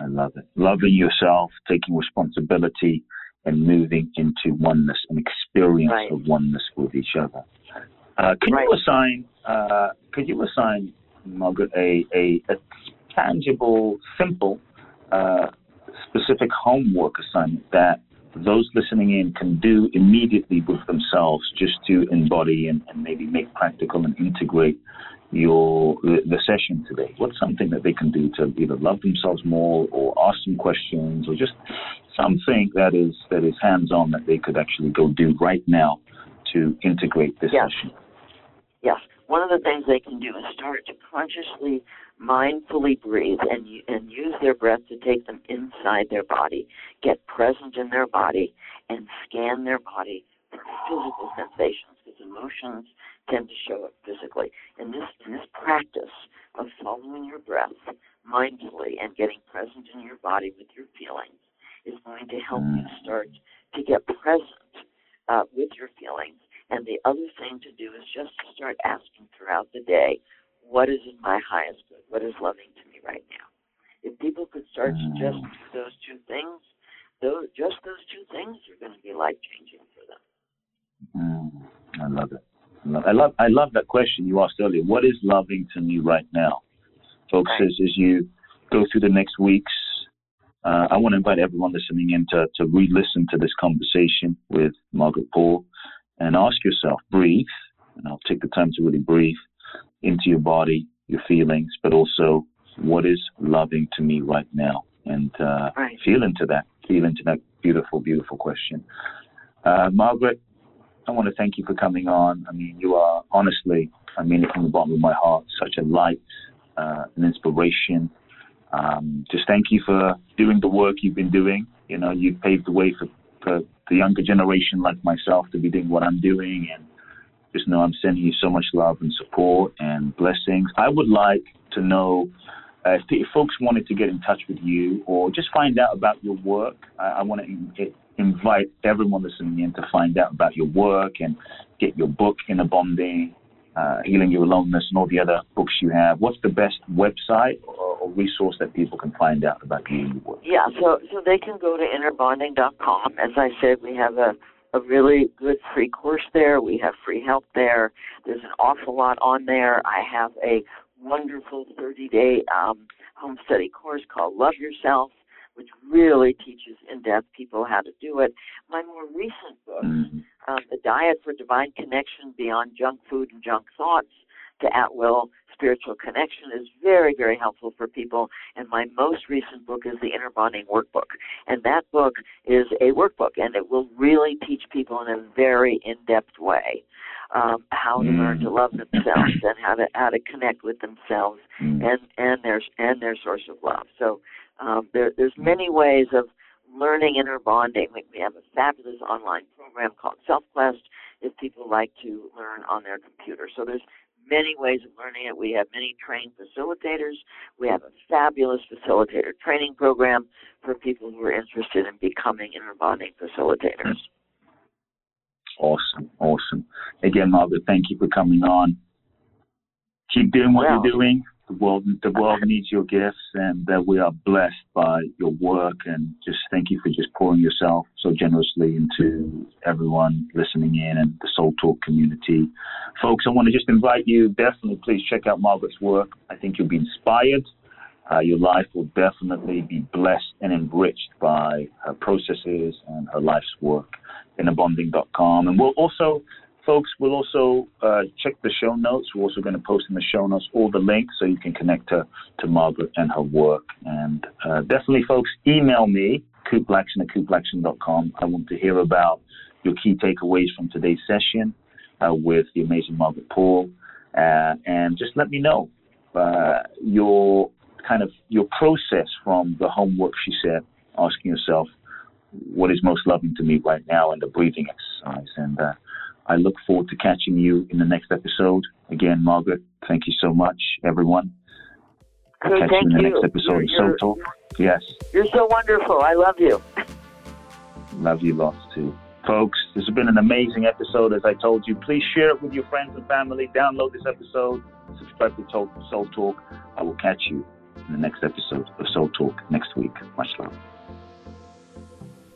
I love it. Loving yourself, taking responsibility, and moving into oneness, an experience right. of oneness with each other. Uh, can right. you assign? Uh, could you assign Margaret a, a, a tangible, simple, uh, specific homework assignment that those listening in can do immediately with themselves just to embody and, and maybe make practical and integrate your the, the, session today? What's something that they can do to either love themselves more or ask some questions or just something that is that is hands on that they could actually go do right now to integrate this yes. session? Yes. One of the things they can do is start to consciously mindfully breathe and and use their breath to take them inside their body, get present in their body, and scan their body for physical sensations because emotions tend to show up physically. And this in this practice of following your breath mindfully and getting present in your body with your feelings is going to help you mm. start to get present uh, with your feelings. And the other thing to do is just to start asking throughout the day, what is in my highest good? What is loving to me right now? If people could start to just do those two things, those just those two things are going to be life changing for them. Mm, I love it. I love I love that question you asked earlier. What is loving to me right now, folks? Right. As, as you go through the next weeks, uh, I want to invite everyone listening in to, to re-listen to this conversation with Margaret Paul and ask yourself, breathe, and I'll take the time to really breathe into your body, your feelings, but also what is loving to me right now, and uh, right. feel into that, feel into that beautiful, beautiful question. Uh, Margaret, I want to thank you for coming on. I mean, you are honestly, I mean it from the bottom of my heart, such a light, uh, an inspiration. Um, just thank you for doing the work you've been doing. You know, you've paved the way for, for the younger generation like myself to be doing what I'm doing, and just know I'm sending you so much love and support and blessings. I would like to know uh, if, if, folks wanted to get in touch with you or just find out about your work. I, I want to in, invite everyone listening in to find out about your work and get your book, Inner Bonding, uh, Healing Your Aloneness, and all the other books you have. What's the best website or, or resource that people can find out about you and your work? Yeah, so so they can go to innerbonding.com. As I said, we have a a really good free course there. We have free help there. There's an awful lot on there. I have a wonderful 30 day um, home study course called Love Yourself, which really teaches in depth people how to do it. My more recent book, mm-hmm. Um, The Diet for Divine Connection Beyond Junk Food and Junk Thoughts to At Will spiritual connection is very, very helpful for people. And my most recent book is the Inner Bonding Workbook. And that book is a workbook, and it will really teach people in a very in depth way. Um, how to learn to love themselves and how to how to connect with themselves mm. and and their and their source of love. So um, there, there's many ways of learning inner bonding. We, we have a fabulous online program called SelfQuest if people like to learn on their computer. So there's many ways of learning it. We have many trained facilitators. We have a fabulous facilitator training program for people who are interested in becoming inner bonding facilitators. Awesome, awesome. Again, Margaret, thank you for coming on. Keep doing what well, you're doing the world the world needs your gifts and that we are blessed by your work. And just thank you for just pouring yourself so generously into everyone listening in and the soul talk community. Folks i want to just invite you definitely please check out margaret's work. I think you'll be inspired. Uh, your life will definitely be blessed and enriched by her processes and her life's work. Innerbonding.com and we'll also folks, we'll also uh, check the show notes. We're also going to post in the show notes all the links so you can connect to, to Margaret and her work. And uh, definitely, folks, email me, Kute Blackson at kuteblackson.com. I want to hear about your key takeaways from today's session uh, with the amazing Margaret Paul. Uh, and just let me know uh, your kind of your process from the homework she said, asking yourself, what is most loving to me right now, and the breathing exercise. And uh, I look forward to catching you in the next episode. Again, Margaret, thank you so much, everyone. I'll catch you in the you. next episode you're, of Soul Talk. Yes. You're so wonderful. I love you. love you lots too. Folks, this has been an amazing episode. As I told you, please share it with your friends and family. Download this episode. Subscribe to Soul Talk. I will catch you in the next episode of Soul Talk next week. Much love.